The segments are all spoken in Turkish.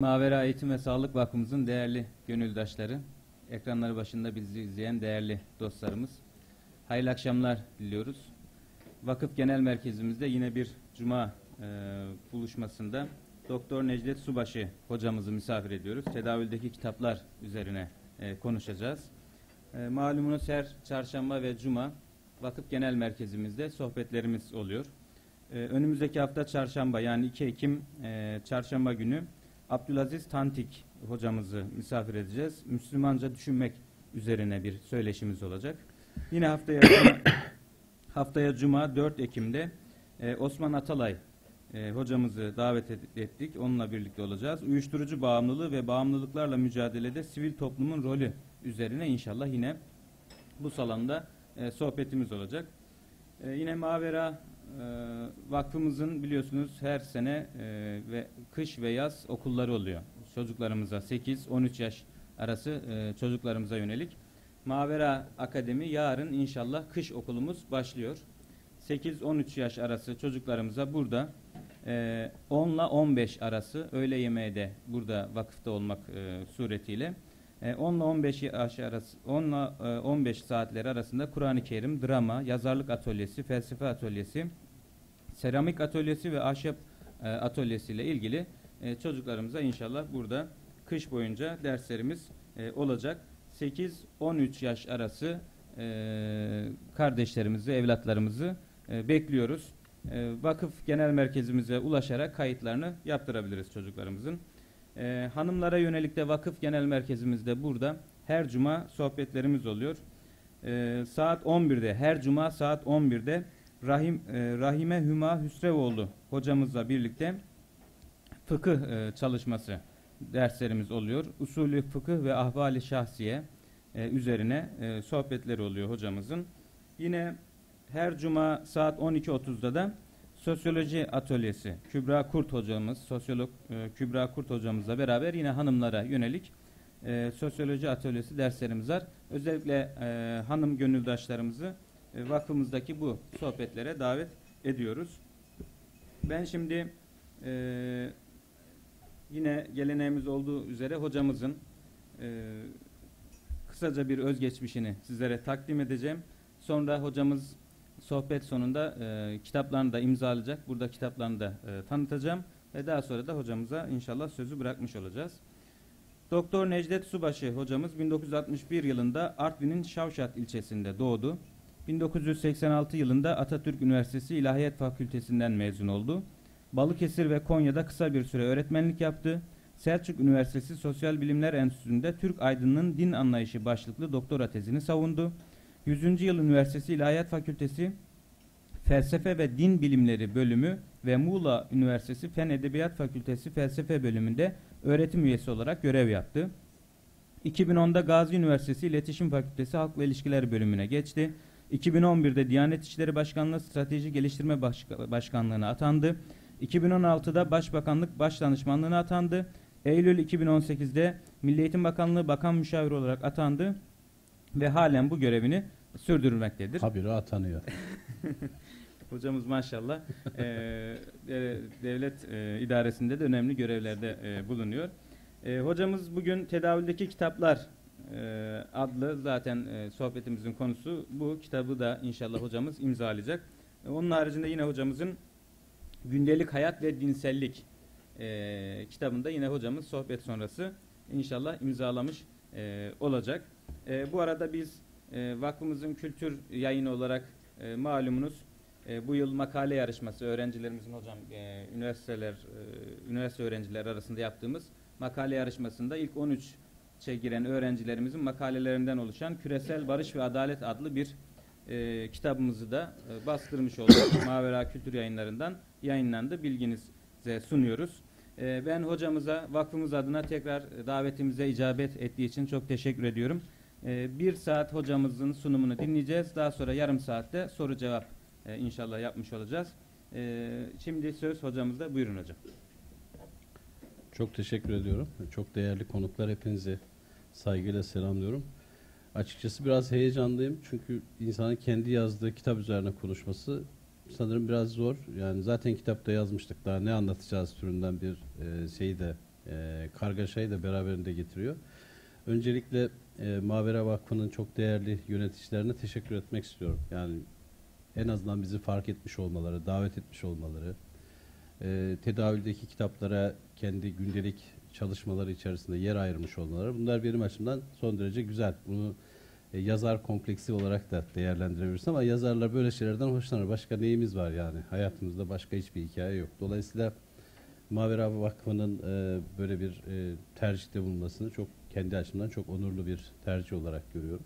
Mavera Eğitim ve Sağlık Vakfımızın değerli gönüldaşları, ekranları başında bizi izleyen değerli dostlarımız, hayırlı akşamlar diliyoruz. Vakıf Genel Merkezimizde yine bir cuma e, buluşmasında Doktor Necdet Subaşı hocamızı misafir ediyoruz. Tedavüldeki kitaplar üzerine e, konuşacağız. E, malumunuz her çarşamba ve cuma Vakıf Genel Merkezimizde sohbetlerimiz oluyor. E, önümüzdeki hafta çarşamba yani 2 Ekim e, çarşamba günü Abdülaziz Tantik hocamızı misafir edeceğiz. Müslümanca düşünmek üzerine bir söyleşimiz olacak. Yine haftaya haftaya cuma 4 Ekim'de e, Osman Atalay e, hocamızı davet et- ettik. Onunla birlikte olacağız. Uyuşturucu bağımlılığı ve bağımlılıklarla mücadelede sivil toplumun rolü üzerine inşallah yine bu salonda e, sohbetimiz olacak. E, yine Mavera Vakfımızın biliyorsunuz her sene e, ve kış ve yaz okulları oluyor. Çocuklarımıza 8-13 yaş arası e, çocuklarımıza yönelik. Mavera Akademi yarın inşallah kış okulumuz başlıyor. 8-13 yaş arası çocuklarımıza burada e, 10 ile 15 arası öğle yemeği de burada vakıfta olmak e, suretiyle e, 10 ile 15 yaş arası 10 ile e, 15 saatler arasında Kur'an-ı Kerim, drama, yazarlık atölyesi, felsefe atölyesi, seramik atölyesi ve ahşap e, atölyesi ile ilgili e, çocuklarımıza inşallah burada kış boyunca derslerimiz e, olacak. 8-13 yaş arası kardeşlerimizi, evlatlarımızı bekliyoruz. Vakıf genel merkezimize ulaşarak kayıtlarını yaptırabiliriz çocuklarımızın. E, hanımlara yönelik de vakıf genel merkezimizde burada her cuma sohbetlerimiz oluyor. E, saat 11'de her cuma saat 11'de Rahim e, Rahime Hüma Hüsrevoğlu hocamızla birlikte fıkıh e, çalışması derslerimiz oluyor. Usulü fıkıh ve ahvali şahsiye e, üzerine e, sohbetleri oluyor hocamızın. Yine her cuma saat 12.30'da da sosyoloji atölyesi Kübra Kurt hocamız, sosyolog e, Kübra Kurt hocamızla beraber yine hanımlara yönelik e, sosyoloji atölyesi derslerimiz var. Özellikle e, hanım gönüldaşlarımızı e, vakfımızdaki bu sohbetlere davet ediyoruz. Ben şimdi e, yine geleneğimiz olduğu üzere hocamızın e, kısaca bir özgeçmişini sizlere takdim edeceğim. Sonra hocamız sohbet sonunda e, kitaplarını da imzalayacak. Burada kitaplarını da e, tanıtacağım. Ve daha sonra da hocamıza inşallah sözü bırakmış olacağız. Doktor Necdet Subaşı hocamız 1961 yılında Artvin'in Şavşat ilçesinde doğdu. 1986 yılında Atatürk Üniversitesi İlahiyat Fakültesinden mezun oldu. Balıkesir ve Konya'da kısa bir süre öğretmenlik yaptı. Selçuk Üniversitesi Sosyal Bilimler Enstitüsü'nde Türk aydınının din anlayışı başlıklı doktora tezini savundu. 100. Yıl Üniversitesi İlahiyat Fakültesi Felsefe ve Din Bilimleri bölümü ve Muğla Üniversitesi Fen Edebiyat Fakültesi Felsefe bölümünde öğretim üyesi olarak görev yaptı. 2010'da Gazi Üniversitesi İletişim Fakültesi Halkla İlişkiler bölümüne geçti. 2011'de Diyanet İşleri Başkanlığı Strateji Geliştirme Başka- Başkanlığı'na atandı. 2016'da Başbakanlık Başdanışmanlığı'na atandı. Eylül 2018'de Milli Eğitim Bakanlığı Bakan Müşaviri olarak atandı ve halen bu görevini sürdürmektedir. Habire atanıyor. Hocamız maşallah de- devlet eee, idaresinde de önemli görevlerde eee, bulunuyor. Eee, hocamız bugün tedavüldeki kitaplar eee, adlı zaten eee, sohbetimizin konusu bu kitabı da inşallah hocamız imzalayacak. E, Onun haricinde yine hocamızın gündelik hayat ve dinsellik eee kitabında yine hocamız sohbet sonrası inşallah imzalamış eee, olacak. Eee, bu arada biz eee, vakfımızın kültür yayını olarak eee, malumunuz e, bu yıl makale yarışması öğrencilerimizin hocam e, üniversiteler e, üniversite öğrenciler arasında yaptığımız makale yarışmasında ilk 13'e giren öğrencilerimizin makalelerinden oluşan Küresel Barış ve Adalet adlı bir e, kitabımızı da e, bastırmış olduk. Mavera Kültür Yayınlarından yayınlandı. Bilginize sunuyoruz. E, ben hocamıza vakfımız adına tekrar e, davetimize icabet ettiği için çok teşekkür ediyorum. E, bir saat hocamızın sunumunu dinleyeceğiz. Daha sonra yarım saatte soru cevap e, inşallah yapmış olacağız. E, şimdi söz hocamızda. Buyurun hocam. Çok teşekkür ediyorum. Çok değerli konuklar hepinizi saygıyla selamlıyorum. Açıkçası biraz heyecanlıyım çünkü insanın kendi yazdığı kitap üzerine konuşması sanırım biraz zor. Yani zaten kitapta yazmıştık daha ne anlatacağız türünden bir e, şeyi de e, kargaşayı da beraberinde getiriyor. Öncelikle e, Mavera Vakfı'nın çok değerli yöneticilerine teşekkür etmek istiyorum. Yani en azından bizi fark etmiş olmaları, davet etmiş olmaları, e, tedavüldeki kitaplara kendi gündelik çalışmaları içerisinde yer ayırmış olmaları bunlar benim açımdan son derece güzel. Bunu e, yazar kompleksi olarak da değerlendirebiliriz ama yazarlar böyle şeylerden hoşlanır. Başka neyimiz var yani? Hayatımızda başka hiçbir hikaye yok. Dolayısıyla Mavera Vakfı'nın e, böyle bir e, tercihte bulunmasını çok kendi açımdan çok onurlu bir tercih olarak görüyorum.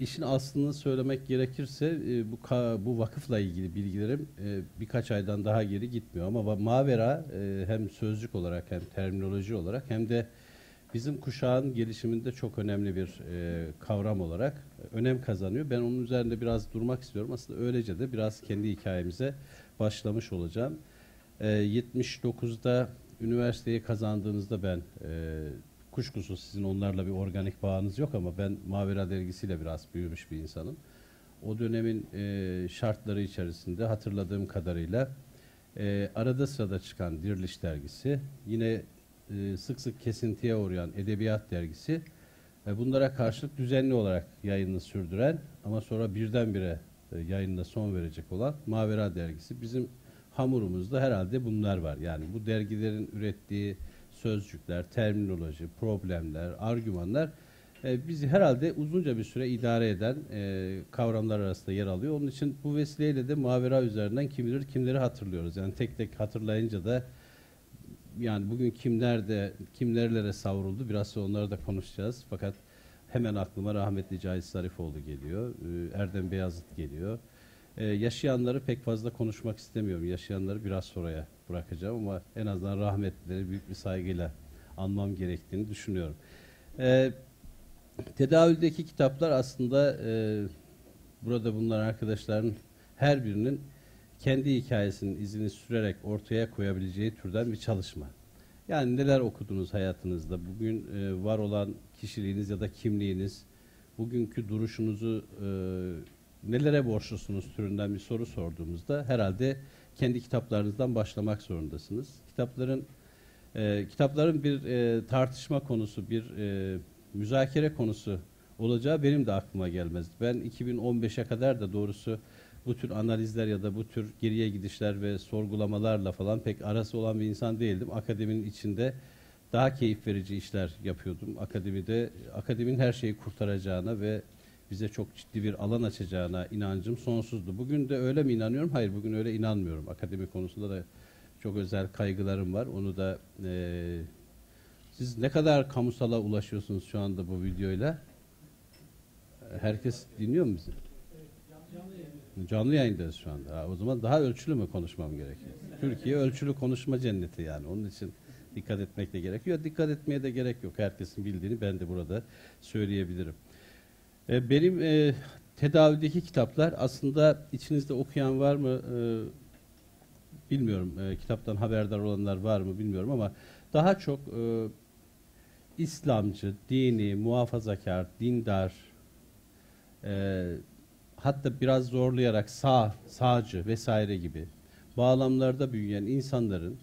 İşin aslını söylemek gerekirse e, bu ka- bu vakıfla ilgili bilgilerim e, birkaç aydan daha geri gitmiyor ama Mavera e, hem sözcük olarak hem terminoloji olarak hem de bizim kuşağın gelişiminde çok önemli bir e, kavram olarak önem kazanıyor. Ben onun üzerinde biraz durmak istiyorum. Aslında öylece de biraz kendi hikayemize başlamış olacağım. E, 79'da üniversiteyi kazandığınızda ben e, kuşkusuz sizin onlarla bir organik bağınız yok ama ben Mavera dergisiyle biraz büyümüş bir insanım. O dönemin e, şartları içerisinde hatırladığım kadarıyla e, arada sırada çıkan Diriliş dergisi, yine e, sık sık kesintiye uğrayan Edebiyat dergisi ve bunlara karşılık düzenli olarak yayını sürdüren ama sonra birdenbire e, yayınına son verecek olan Mavera dergisi. Bizim hamurumuzda herhalde bunlar var. Yani bu dergilerin ürettiği sözcükler, terminoloji, problemler, argümanlar e, bizi herhalde uzunca bir süre idare eden e, kavramlar arasında yer alıyor. Onun için bu vesileyle de Mavera üzerinden kim bilir kimleri hatırlıyoruz. Yani tek tek hatırlayınca da yani bugün kimler de kimlerlere savruldu biraz sonra onları da konuşacağız. Fakat hemen aklıma rahmetli Cahit Zarifoğlu geliyor. e, Erdem Beyazıt geliyor. Ee, yaşayanları pek fazla konuşmak istemiyorum. Yaşayanları biraz sonraya bırakacağım ama en azından rahmetlileri büyük bir saygıyla anmam gerektiğini düşünüyorum. Ee, tedavüldeki kitaplar aslında e, burada bulunan arkadaşların her birinin kendi hikayesinin izini sürerek ortaya koyabileceği türden bir çalışma. Yani neler okudunuz hayatınızda, bugün e, var olan kişiliğiniz ya da kimliğiniz, bugünkü duruşunuzu e, nelere borçlusunuz türünden bir soru sorduğumuzda herhalde kendi kitaplarınızdan başlamak zorundasınız. Kitapların e, kitapların bir e, tartışma konusu, bir e, müzakere konusu olacağı benim de aklıma gelmezdi. Ben 2015'e kadar da doğrusu bu tür analizler ya da bu tür geriye gidişler ve sorgulamalarla falan pek arası olan bir insan değildim. Akademinin içinde daha keyif verici işler yapıyordum. Akademide akademinin her şeyi kurtaracağına ve bize çok ciddi bir alan açacağına inancım sonsuzdu. Bugün de öyle mi inanıyorum? Hayır, bugün öyle inanmıyorum. Akademi konusunda da çok özel kaygılarım var. Onu da e, siz ne kadar kamusala ulaşıyorsunuz şu anda bu videoyla? Herkes dinliyor mu bizi? Canlı yayındayız şu anda. O zaman daha ölçülü mü konuşmam gerekiyor? Türkiye ölçülü konuşma cenneti yani. Onun için dikkat etmek de gerekiyor. Dikkat etmeye de gerek yok. Herkesin bildiğini ben de burada söyleyebilirim. E, benim e, tedavideki kitaplar aslında içinizde okuyan var mı e, bilmiyorum. E, kitaptan haberdar olanlar var mı bilmiyorum ama daha çok e, İslamcı, dini, muhafazakar, dindar, e, hatta biraz zorlayarak sağ, sağcı vesaire gibi bağlamlarda büyüyen insanların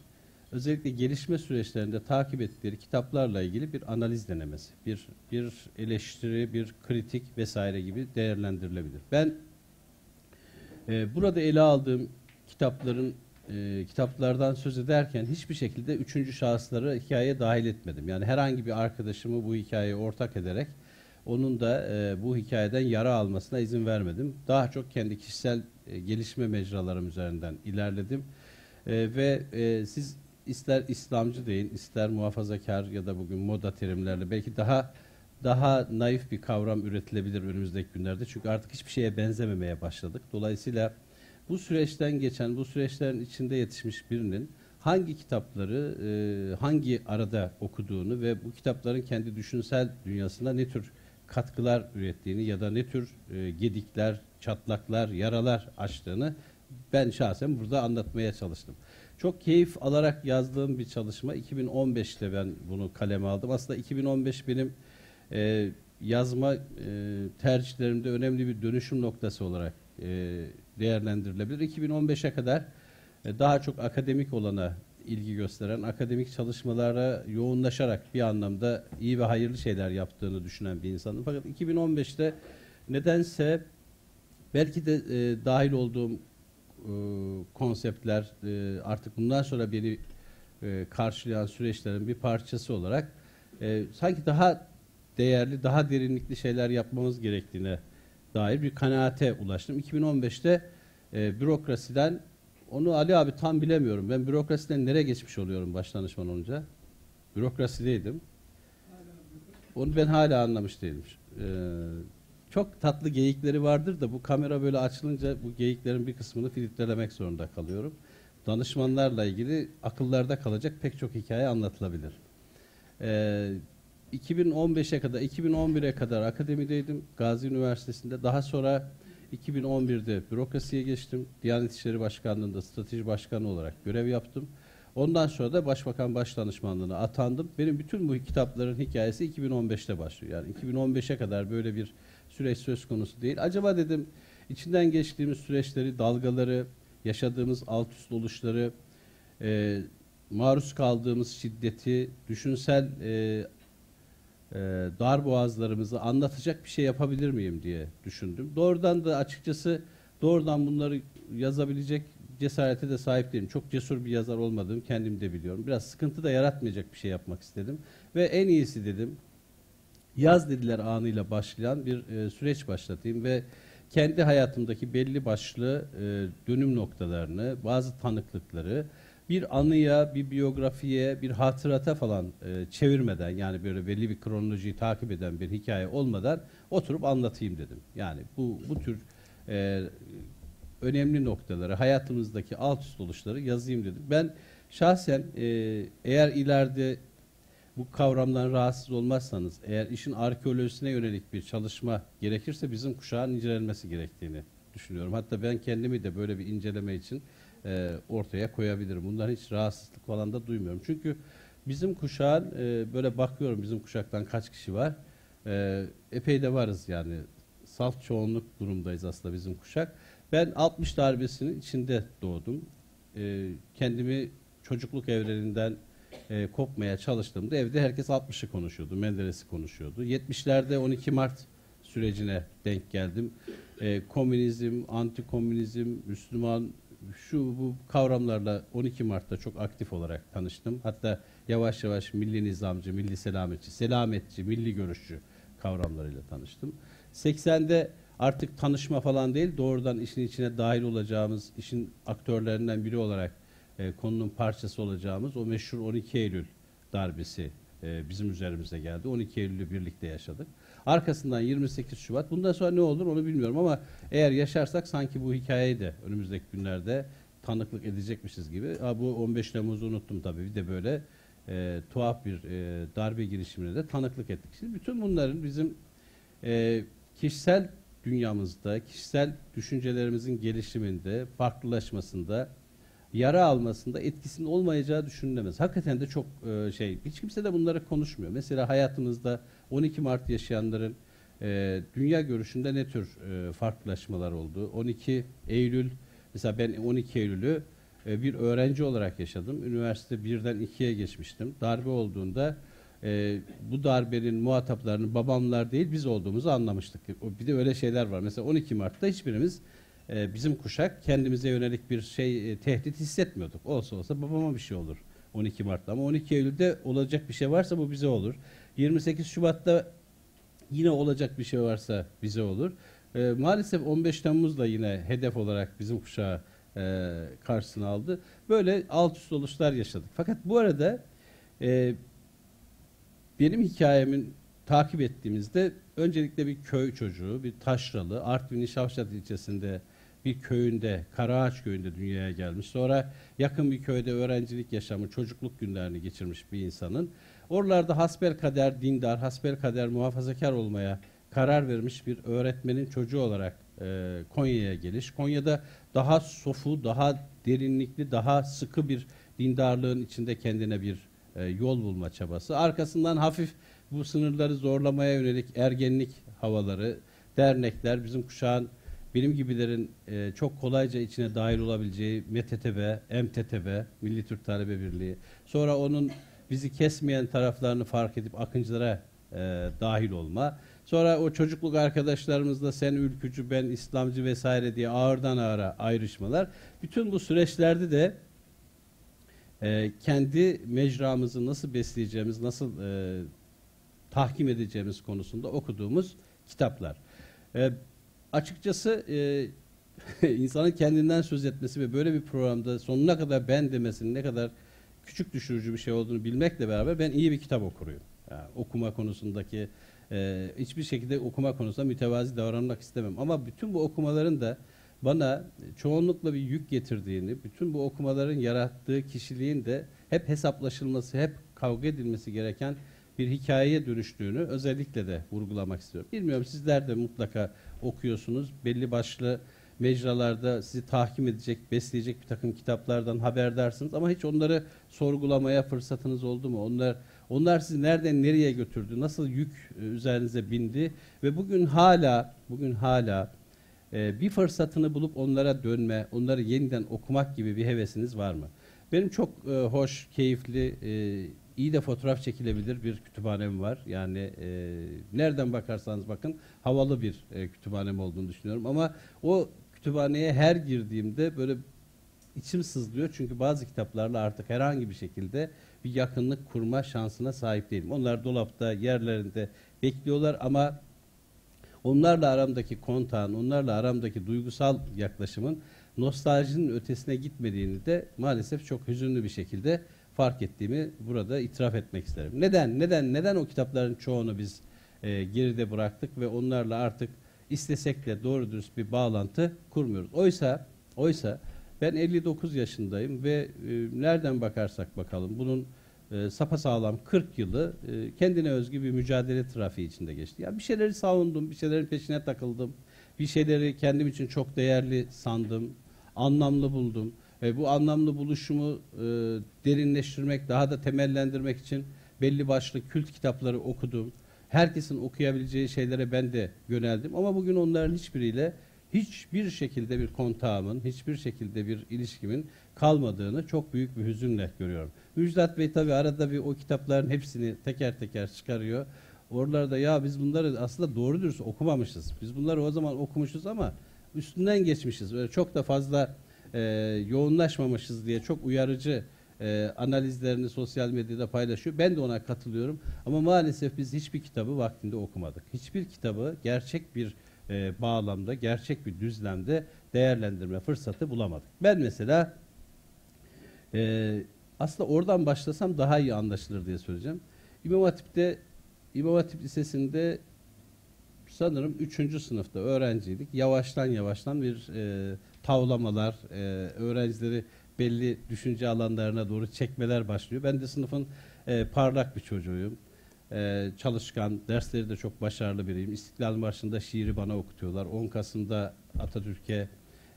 özellikle gelişme süreçlerinde takip ettikleri kitaplarla ilgili bir analiz denemesi, bir bir eleştiri, bir kritik vesaire gibi değerlendirilebilir. Ben e, burada ele aldığım kitapların e, kitaplardan söz ederken hiçbir şekilde üçüncü şahısları hikayeye dahil etmedim. Yani herhangi bir arkadaşımı bu hikayeye ortak ederek onun da e, bu hikayeden yara almasına izin vermedim. Daha çok kendi kişisel e, gelişme mecralarım üzerinden ilerledim. E, ve e, siz ister İslamcı deyin, ister muhafazakar ya da bugün moda terimlerle belki daha daha naif bir kavram üretilebilir önümüzdeki günlerde. Çünkü artık hiçbir şeye benzememeye başladık. Dolayısıyla bu süreçten geçen, bu süreçlerin içinde yetişmiş birinin hangi kitapları e, hangi arada okuduğunu ve bu kitapların kendi düşünsel dünyasına ne tür katkılar ürettiğini ya da ne tür e, gedikler, çatlaklar, yaralar açtığını ben şahsen burada anlatmaya çalıştım. Çok keyif alarak yazdığım bir çalışma. 2015'te ben bunu kaleme aldım. Aslında 2015 benim e, yazma e, tercihlerimde önemli bir dönüşüm noktası olarak e, değerlendirilebilir. 2015'e kadar e, daha çok akademik olana ilgi gösteren, akademik çalışmalara yoğunlaşarak bir anlamda iyi ve hayırlı şeyler yaptığını düşünen bir insanım. Fakat 2015'te nedense belki de e, dahil olduğum konseptler e, artık bundan sonra beni e, karşılayan süreçlerin bir parçası olarak e, sanki daha değerli, daha derinlikli şeyler yapmamız gerektiğine dair bir kanaate ulaştım. 2015'te e, bürokrasiden onu Ali abi tam bilemiyorum. Ben bürokrasiden nereye geçmiş oluyorum başdanışman olunca? Bürokrasideydim. Onu ben hala anlamış değilim. Ee, çok tatlı geyikleri vardır da bu kamera böyle açılınca bu geyiklerin bir kısmını filtrelemek zorunda kalıyorum. Danışmanlarla ilgili akıllarda kalacak pek çok hikaye anlatılabilir. Ee, 2015'e kadar, 2011'e kadar akademideydim. Gazi Üniversitesi'nde. Daha sonra 2011'de bürokrasiye geçtim. Diyanet İşleri Başkanlığı'nda strateji başkanı olarak görev yaptım. Ondan sonra da Başbakan Başdanışmanlığı'na atandım. Benim bütün bu kitapların hikayesi 2015'te başlıyor. Yani 2015'e kadar böyle bir süreç söz konusu değil. Acaba dedim içinden geçtiğimiz süreçleri, dalgaları, yaşadığımız alt üst oluşları, e, maruz kaldığımız şiddeti, düşünsel e, e, dar boğazlarımızı anlatacak bir şey yapabilir miyim diye düşündüm. Doğrudan da açıkçası doğrudan bunları yazabilecek cesarete de sahip değilim. Çok cesur bir yazar olmadığımı kendim de biliyorum. Biraz sıkıntı da yaratmayacak bir şey yapmak istedim. Ve en iyisi dedim yaz dediler anıyla başlayan bir e, süreç başlatayım ve kendi hayatımdaki belli başlı e, dönüm noktalarını, bazı tanıklıkları, bir anıya, bir biyografiye, bir hatırata falan e, çevirmeden yani böyle belli bir kronolojiyi takip eden bir hikaye olmadan oturup anlatayım dedim. Yani bu bu tür e, önemli noktaları, hayatımızdaki alt üst oluşları yazayım dedim. Ben şahsen e, eğer ileride bu kavramdan rahatsız olmazsanız, eğer işin arkeolojisine yönelik bir çalışma gerekirse bizim kuşağın incelenmesi gerektiğini düşünüyorum. Hatta ben kendimi de böyle bir inceleme için e, ortaya koyabilirim. Bundan hiç rahatsızlık falan da duymuyorum. Çünkü bizim kuşağın e, böyle bakıyorum bizim kuşaktan kaç kişi var. E, epey de varız yani. Salt çoğunluk durumdayız aslında bizim kuşak. Ben 60 darbesinin içinde doğdum. E, kendimi çocukluk evreninden e, kopmaya çalıştığımda evde herkes 60'ı konuşuyordu. Menderes'i konuşuyordu. 70'lerde 12 Mart sürecine denk geldim. E, komünizm, antikomünizm, Müslüman şu bu kavramlarla 12 Mart'ta çok aktif olarak tanıştım. Hatta yavaş yavaş milli nizamcı, milli selametçi, selametçi, milli görüşçü kavramlarıyla tanıştım. 80'de artık tanışma falan değil, doğrudan işin içine dahil olacağımız, işin aktörlerinden biri olarak e, konunun parçası olacağımız o meşhur 12 Eylül darbesi e, bizim üzerimize geldi. 12 Eylül'ü birlikte yaşadık. Arkasından 28 Şubat. Bundan sonra ne olur onu bilmiyorum ama eğer yaşarsak sanki bu hikayeyi de önümüzdeki günlerde tanıklık edecekmişiz gibi. Ha, bu 15 Temmuz'u unuttum tabii. Bir de böyle e, tuhaf bir e, darbe girişimine de tanıklık ettik. Şimdi bütün bunların bizim e, kişisel dünyamızda, kişisel düşüncelerimizin gelişiminde, farklılaşmasında, yara almasında etkisinin olmayacağı düşünülemez. Hakikaten de çok e, şey, hiç kimse de bunları konuşmuyor. Mesela hayatımızda 12 Mart yaşayanların e, dünya görüşünde ne tür e, farklılaşmalar oldu? 12 Eylül, mesela ben 12 Eylül'ü e, bir öğrenci olarak yaşadım. Üniversite birden ikiye geçmiştim. Darbe olduğunda e, bu darbenin muhataplarının babamlar değil biz olduğumuzu anlamıştık. Bir de öyle şeyler var. Mesela 12 Mart'ta hiçbirimiz e, bizim kuşak kendimize yönelik bir şey e, tehdit hissetmiyorduk. Olsa olsa babama bir şey olur 12 Mart'ta ama 12 Eylül'de olacak bir şey varsa bu bize olur. 28 Şubat'ta yine olacak bir şey varsa bize olur. E, maalesef 15 Temmuz da yine hedef olarak bizim kuşağı e, karşısına aldı. Böyle alt üst oluşlar yaşadık. Fakat bu arada e, benim hikayemin takip ettiğimizde öncelikle bir köy çocuğu, bir taşralı, Artvin'in Şavşat ilçesinde bir köyünde, Karaağaç köyünde dünyaya gelmiş. Sonra yakın bir köyde öğrencilik yaşamı, çocukluk günlerini geçirmiş bir insanın. Oralarda hasbel kader dindar, hasbel kader muhafazakar olmaya karar vermiş bir öğretmenin çocuğu olarak e, Konya'ya geliş. Konya'da daha sofu, daha derinlikli, daha sıkı bir dindarlığın içinde kendine bir e, yol bulma çabası. Arkasından hafif bu sınırları zorlamaya yönelik ergenlik havaları, dernekler, bizim kuşağın benim gibilerin e, çok kolayca içine dahil olabileceği MTTB, MTTB, Milli Türk Talebe Birliği, sonra onun bizi kesmeyen taraflarını fark edip akıncılara e, dahil olma, sonra o çocukluk arkadaşlarımızla sen ülkücü, ben İslamcı vesaire diye ağırdan ağıra ayrışmalar, bütün bu süreçlerde de e, kendi mecramızı nasıl besleyeceğimiz, nasıl e, tahkim edeceğimiz konusunda okuduğumuz kitaplar. E, açıkçası e, insanın kendinden söz etmesi ve böyle bir programda sonuna kadar ben demesinin ne kadar küçük düşürücü bir şey olduğunu bilmekle beraber ben iyi bir kitap okurum. Yani okuma konusundaki e, hiçbir şekilde okuma konusunda mütevazi davranmak istemem. Ama bütün bu okumaların da bana çoğunlukla bir yük getirdiğini, bütün bu okumaların yarattığı kişiliğin de hep hesaplaşılması, hep kavga edilmesi gereken bir hikayeye dönüştüğünü özellikle de vurgulamak istiyorum. Bilmiyorum sizler de mutlaka okuyorsunuz. Belli başlı mecralarda sizi tahkim edecek, besleyecek bir takım kitaplardan haberdarsınız ama hiç onları sorgulamaya fırsatınız oldu mu? Onlar onlar sizi nereden nereye götürdü? Nasıl yük e, üzerinize bindi ve bugün hala bugün hala e, bir fırsatını bulup onlara dönme, onları yeniden okumak gibi bir hevesiniz var mı? Benim çok e, hoş, keyifli, iyi de fotoğraf çekilebilir bir kütüphanem var. Yani e, nereden bakarsanız bakın havalı bir e, kütüphanem olduğunu düşünüyorum. Ama o kütüphaneye her girdiğimde böyle içim sızlıyor. Çünkü bazı kitaplarla artık herhangi bir şekilde bir yakınlık kurma şansına sahip değilim. Onlar dolapta, yerlerinde bekliyorlar ama onlarla aramdaki kontağın, onlarla aramdaki duygusal yaklaşımın nostaljinin ötesine gitmediğini de maalesef çok hüzünlü bir şekilde fark ettiğimi burada itiraf etmek isterim. Neden? Neden? Neden o kitapların çoğunu biz e, geride bıraktık ve onlarla artık istesek de doğru dürüst bir bağlantı kurmuyoruz. Oysa oysa ben 59 yaşındayım ve e, nereden bakarsak bakalım bunun e, sapasağlam 40 yılı e, kendine özgü bir mücadele trafiği içinde geçti. Ya bir şeyleri savundum, bir şeylerin peşine takıldım. Bir şeyleri kendim için çok değerli sandım, anlamlı buldum. E, bu anlamlı buluşumu e, derinleştirmek, daha da temellendirmek için belli başlı kült kitapları okudum. Herkesin okuyabileceği şeylere ben de yöneldim. Ama bugün onların hiçbiriyle hiçbir şekilde bir kontağımın, hiçbir şekilde bir ilişkimin kalmadığını çok büyük bir hüzünle görüyorum. Müjdat Bey tabi arada bir o kitapların hepsini teker teker çıkarıyor. Oralarda ya biz bunları aslında doğru dürüst okumamışız. Biz bunları o zaman okumuşuz ama üstünden geçmişiz. Öyle çok da fazla e, yoğunlaşmamışız diye çok uyarıcı e, analizlerini sosyal medyada paylaşıyor. Ben de ona katılıyorum. Ama maalesef biz hiçbir kitabı vaktinde okumadık. Hiçbir kitabı gerçek bir e, bağlamda, gerçek bir düzlemde değerlendirme fırsatı bulamadık. Ben mesela e, aslında oradan başlasam daha iyi anlaşılır diye söyleyeceğim. İmam Hatip'te İmam Hatip Lisesi'nde sanırım 3. sınıfta öğrenciydik. Yavaştan yavaştan bir e, tavlamalar, e, öğrencileri belli düşünce alanlarına doğru çekmeler başlıyor. Ben de sınıfın e, parlak bir çocuğuyum. E, çalışkan, dersleri de çok başarılı biriyim. İstiklal Marşı'nda şiiri bana okutuyorlar. 10 Kasım'da Atatürk'e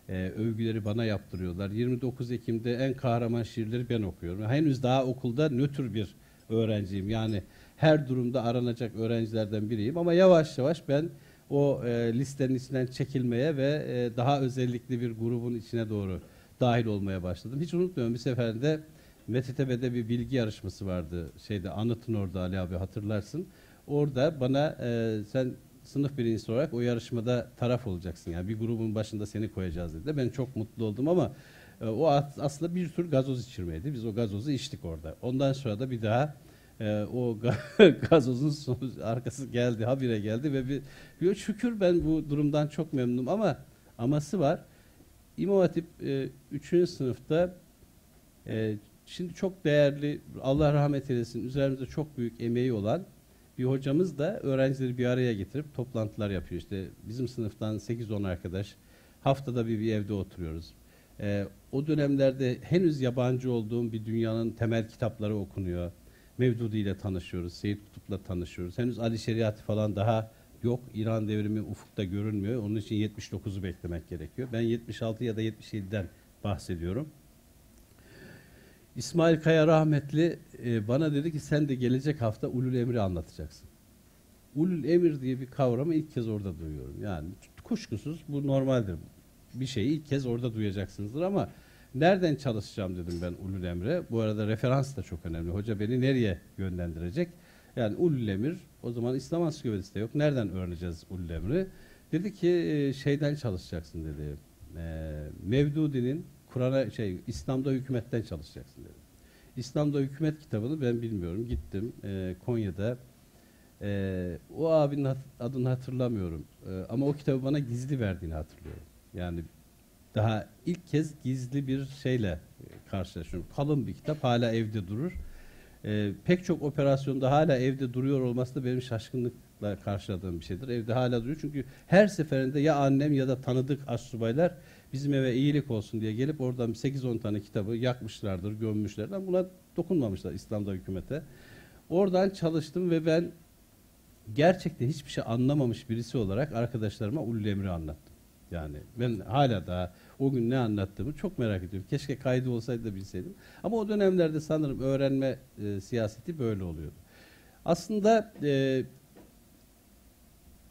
e, övgüleri bana yaptırıyorlar. 29 Ekim'de en kahraman şiirleri ben okuyorum. Henüz daha okulda nötr bir öğrenciyim. Yani her durumda aranacak öğrencilerden biriyim. Ama yavaş yavaş ben o e, listenin içinden çekilmeye ve e, daha özellikli bir grubun içine doğru dahil olmaya başladım. Hiç unutmuyorum bir seferinde MTTB'de bir bilgi yarışması vardı. Şeyde Anıt'ın orada Ali abi hatırlarsın. Orada bana e, sen sınıf birincisi olarak o yarışmada taraf olacaksın. Yani bir grubun başında seni koyacağız dedi. Ben çok mutlu oldum ama e, o aslında bir tür gazoz içirmeydi. Biz o gazozu içtik orada. Ondan sonra da bir daha e, o gazozun arkası geldi, habire geldi ve bir, bir şükür ben bu durumdan çok memnunum ama aması var. İmam Hatip 3. E, sınıfta e, şimdi çok değerli, Allah rahmet eylesin, üzerimizde çok büyük emeği olan bir hocamız da öğrencileri bir araya getirip toplantılar yapıyor. İşte bizim sınıftan 8-10 arkadaş haftada bir, bir evde oturuyoruz. E, o dönemlerde henüz yabancı olduğum bir dünyanın temel kitapları okunuyor. Mevdudi ile tanışıyoruz, Seyit Kutup'la tanışıyoruz. Henüz Ali Şeriatı falan daha yok. İran devrimi ufukta görünmüyor. Onun için 79'u beklemek gerekiyor. Ben 76 ya da 77'den bahsediyorum. İsmail Kaya rahmetli e, bana dedi ki sen de gelecek hafta Ulul Emri anlatacaksın. Ulul Emir diye bir kavramı ilk kez orada duyuyorum. Yani kuşkusuz bu normaldir. Bir şeyi ilk kez orada duyacaksınızdır ama nereden çalışacağım dedim ben Ulul Emre. Bu arada referans da çok önemli. Hoca beni nereye yönlendirecek? Yani Ulul Emir o zaman İslam Ansiklopedisi de yok. Nereden öğreneceğiz Ulul Emri? Dedi ki e, şeyden çalışacaksın dedi. E, Mevdudi'nin Kur'an'a şey İslam'da hükümetten çalışacaksın dedi. İslam'da hükümet kitabını ben bilmiyorum. Gittim e, Konya'da e, o abinin hat- adını hatırlamıyorum. E, ama o kitabı bana gizli verdiğini hatırlıyorum. Yani daha ilk kez gizli bir şeyle e, karşılaşıyorum. Kalın bir kitap hala evde durur. E, pek çok operasyonda hala evde duruyor olması da benim şaşkınlıkla karşıladığım bir şeydir. Evde hala duruyor çünkü her seferinde ya annem ya da tanıdık astsubaylar bizim eve iyilik olsun diye gelip oradan 8-10 tane kitabı yakmışlardır, gömmüşlerdir. Ama buna dokunmamışlar İslam'da hükümete. Oradan çalıştım ve ben gerçekten hiçbir şey anlamamış birisi olarak arkadaşlarıma Ulul Emri anlattım. Yani ben hala daha o gün ne anlattığımı çok merak ediyorum. Keşke kaydı olsaydı da bilseydim. Ama o dönemlerde sanırım öğrenme e, siyaseti böyle oluyordu. Aslında e,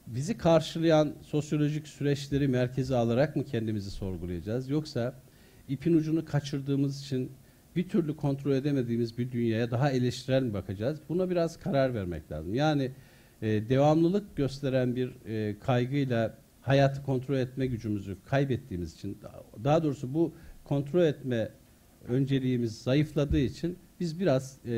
bizi karşılayan sosyolojik süreçleri merkeze alarak mı kendimizi sorgulayacağız? Yoksa ipin ucunu kaçırdığımız için bir türlü kontrol edemediğimiz bir dünyaya daha eleştirel mi bakacağız? Buna biraz karar vermek lazım. Yani e, devamlılık gösteren bir e, kaygıyla hayatı kontrol etme gücümüzü kaybettiğimiz için, daha doğrusu bu kontrol etme önceliğimiz zayıfladığı için biz biraz e,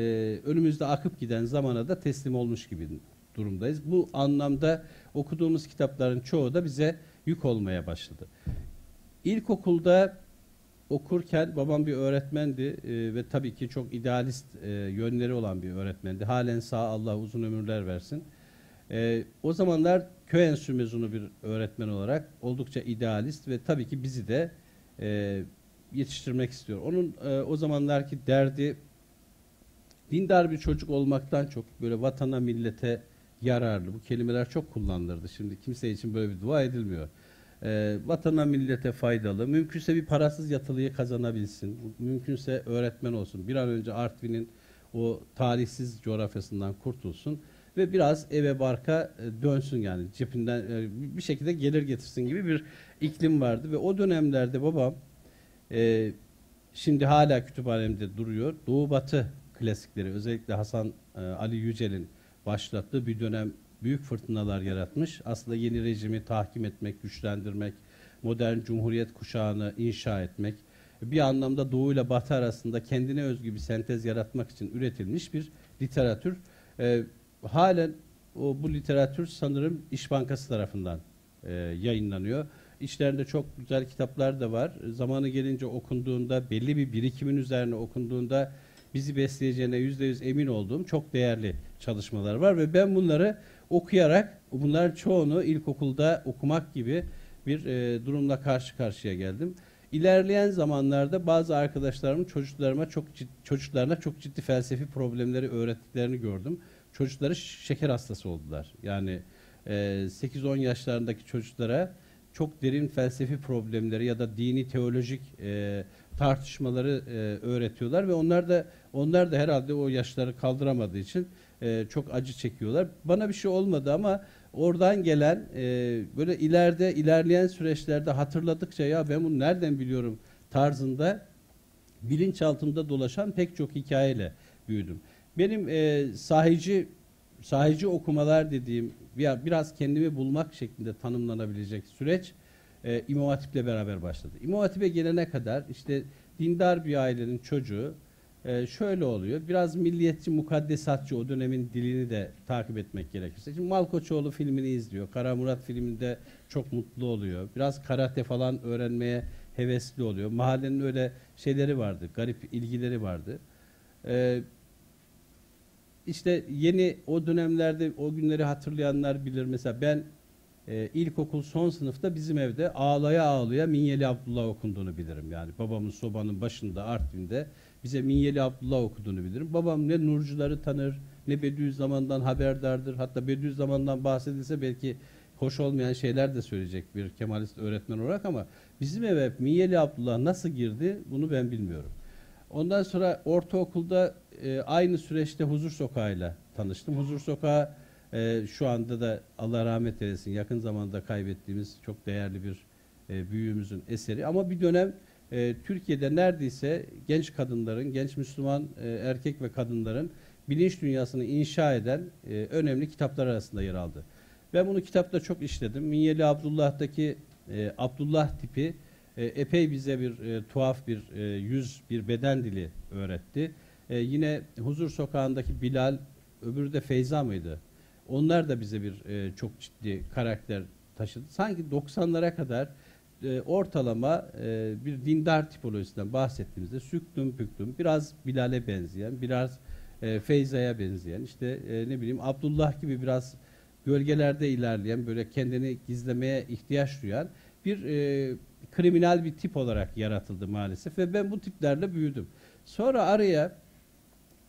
önümüzde akıp giden zamana da teslim olmuş gibi durumdayız. Bu anlamda okuduğumuz kitapların çoğu da bize yük olmaya başladı. İlkokulda okurken babam bir öğretmendi e, ve tabii ki çok idealist e, yönleri olan bir öğretmendi. Halen sağ Allah uzun ömürler versin. E, o zamanlar köy enstitü mezunu bir öğretmen olarak oldukça idealist ve tabii ki bizi de e, yetiştirmek istiyor. Onun e, o zamanlarki derdi dindar bir çocuk olmaktan çok böyle vatana millete yararlı bu kelimeler çok kullanılırdı. Şimdi kimse için böyle bir dua edilmiyor. E, vatana millete faydalı, mümkünse bir parasız yatılıyı kazanabilsin, mümkünse öğretmen olsun, bir an önce Artvin'in o tarihsiz coğrafyasından kurtulsun ve biraz eve barka e, dönsün yani cebinden e, bir şekilde gelir getirsin gibi bir iklim vardı ve o dönemlerde babam e, şimdi hala kütüphanemde duruyor. Doğu Batı klasikleri özellikle Hasan e, Ali Yücel'in başlattığı bir dönem büyük fırtınalar yaratmış. Aslında yeni rejimi tahkim etmek, güçlendirmek, modern cumhuriyet kuşağını inşa etmek, bir anlamda Doğu ile Batı arasında kendine özgü bir sentez yaratmak için üretilmiş bir literatür. E, halen o bu literatür sanırım İş Bankası tarafından e, yayınlanıyor. İçlerinde çok güzel kitaplar da var. Zamanı gelince okunduğunda, belli bir birikimin üzerine okunduğunda bizi besleyeceğine yüzde yüz emin olduğum çok değerli çalışmalar var ve ben bunları okuyarak bunların çoğunu ilkokulda okumak gibi bir e, durumla karşı karşıya geldim. İlerleyen zamanlarda bazı arkadaşlarımın çocuklarıma çok cid- çocuklarına çok ciddi felsefi problemleri öğrettiklerini gördüm. Çocukları şeker hastası oldular. Yani e, 8-10 yaşlarındaki çocuklara çok derin felsefi problemleri ya da dini teolojik e, tartışmaları e, öğretiyorlar ve onlar da onlar da herhalde o yaşları kaldıramadığı için e, çok acı çekiyorlar. Bana bir şey olmadı ama oradan gelen e, böyle ileride ilerleyen süreçlerde hatırladıkça ya ben bunu nereden biliyorum tarzında bilinçaltımda dolaşan pek çok hikayeyle büyüdüm. Benim e, sahici sahici okumalar dediğim bir- biraz kendimi bulmak şeklinde tanımlanabilecek süreç e, İmam Hatip'le beraber başladı. İmam Hatip'e gelene kadar işte dindar bir ailenin çocuğu e, şöyle oluyor. Biraz milliyetçi, mukaddesatçı o dönemin dilini de takip etmek gerekirse. Şimdi Malkoçoğlu filmini izliyor. Kara Murat filminde çok mutlu oluyor. Biraz karate falan öğrenmeye hevesli oluyor. Mahallenin öyle şeyleri vardı. Garip ilgileri vardı. E, işte yeni o dönemlerde o günleri hatırlayanlar bilir. Mesela ben e, ilkokul son sınıfta bizim evde ağlaya ağlaya Minyeli Abdullah okunduğunu bilirim. Yani babamın sobanın başında Artvin'de bize Minyeli Abdullah okuduğunu bilirim. Babam ne Nurcuları tanır ne Bediüzzaman'dan haberdardır. Hatta Bediüzzaman'dan bahsedilse belki hoş olmayan şeyler de söyleyecek bir Kemalist öğretmen olarak ama bizim eve Minyeli Abdullah nasıl girdi bunu ben bilmiyorum. Ondan sonra ortaokulda e, aynı süreçte Huzur Sokağı'yla tanıştım. Huzur Sokağı e, şu anda da Allah rahmet eylesin yakın zamanda kaybettiğimiz çok değerli bir e, büyüğümüzün eseri. Ama bir dönem e, Türkiye'de neredeyse genç kadınların, genç Müslüman e, erkek ve kadınların bilinç dünyasını inşa eden e, önemli kitaplar arasında yer aldı. Ben bunu kitapta çok işledim. Minyeli Abdullah'taki e, Abdullah tipi e, epey bize bir e, tuhaf bir e, yüz, bir beden dili öğretti. E, yine Huzur Sokağı'ndaki Bilal, öbürü de Feyza mıydı? Onlar da bize bir e, çok ciddi karakter taşıdı. Sanki 90'lara kadar e, ortalama e, bir dindar tipolojisinden bahsettiğimizde süklüm püklüm, biraz Bilal'e benzeyen, biraz e, Feyza'ya benzeyen, işte e, ne bileyim Abdullah gibi biraz gölgelerde ilerleyen, böyle kendini gizlemeye ihtiyaç duyan bir e, kriminal bir tip olarak yaratıldı maalesef ve ben bu tiplerle büyüdüm. Sonra araya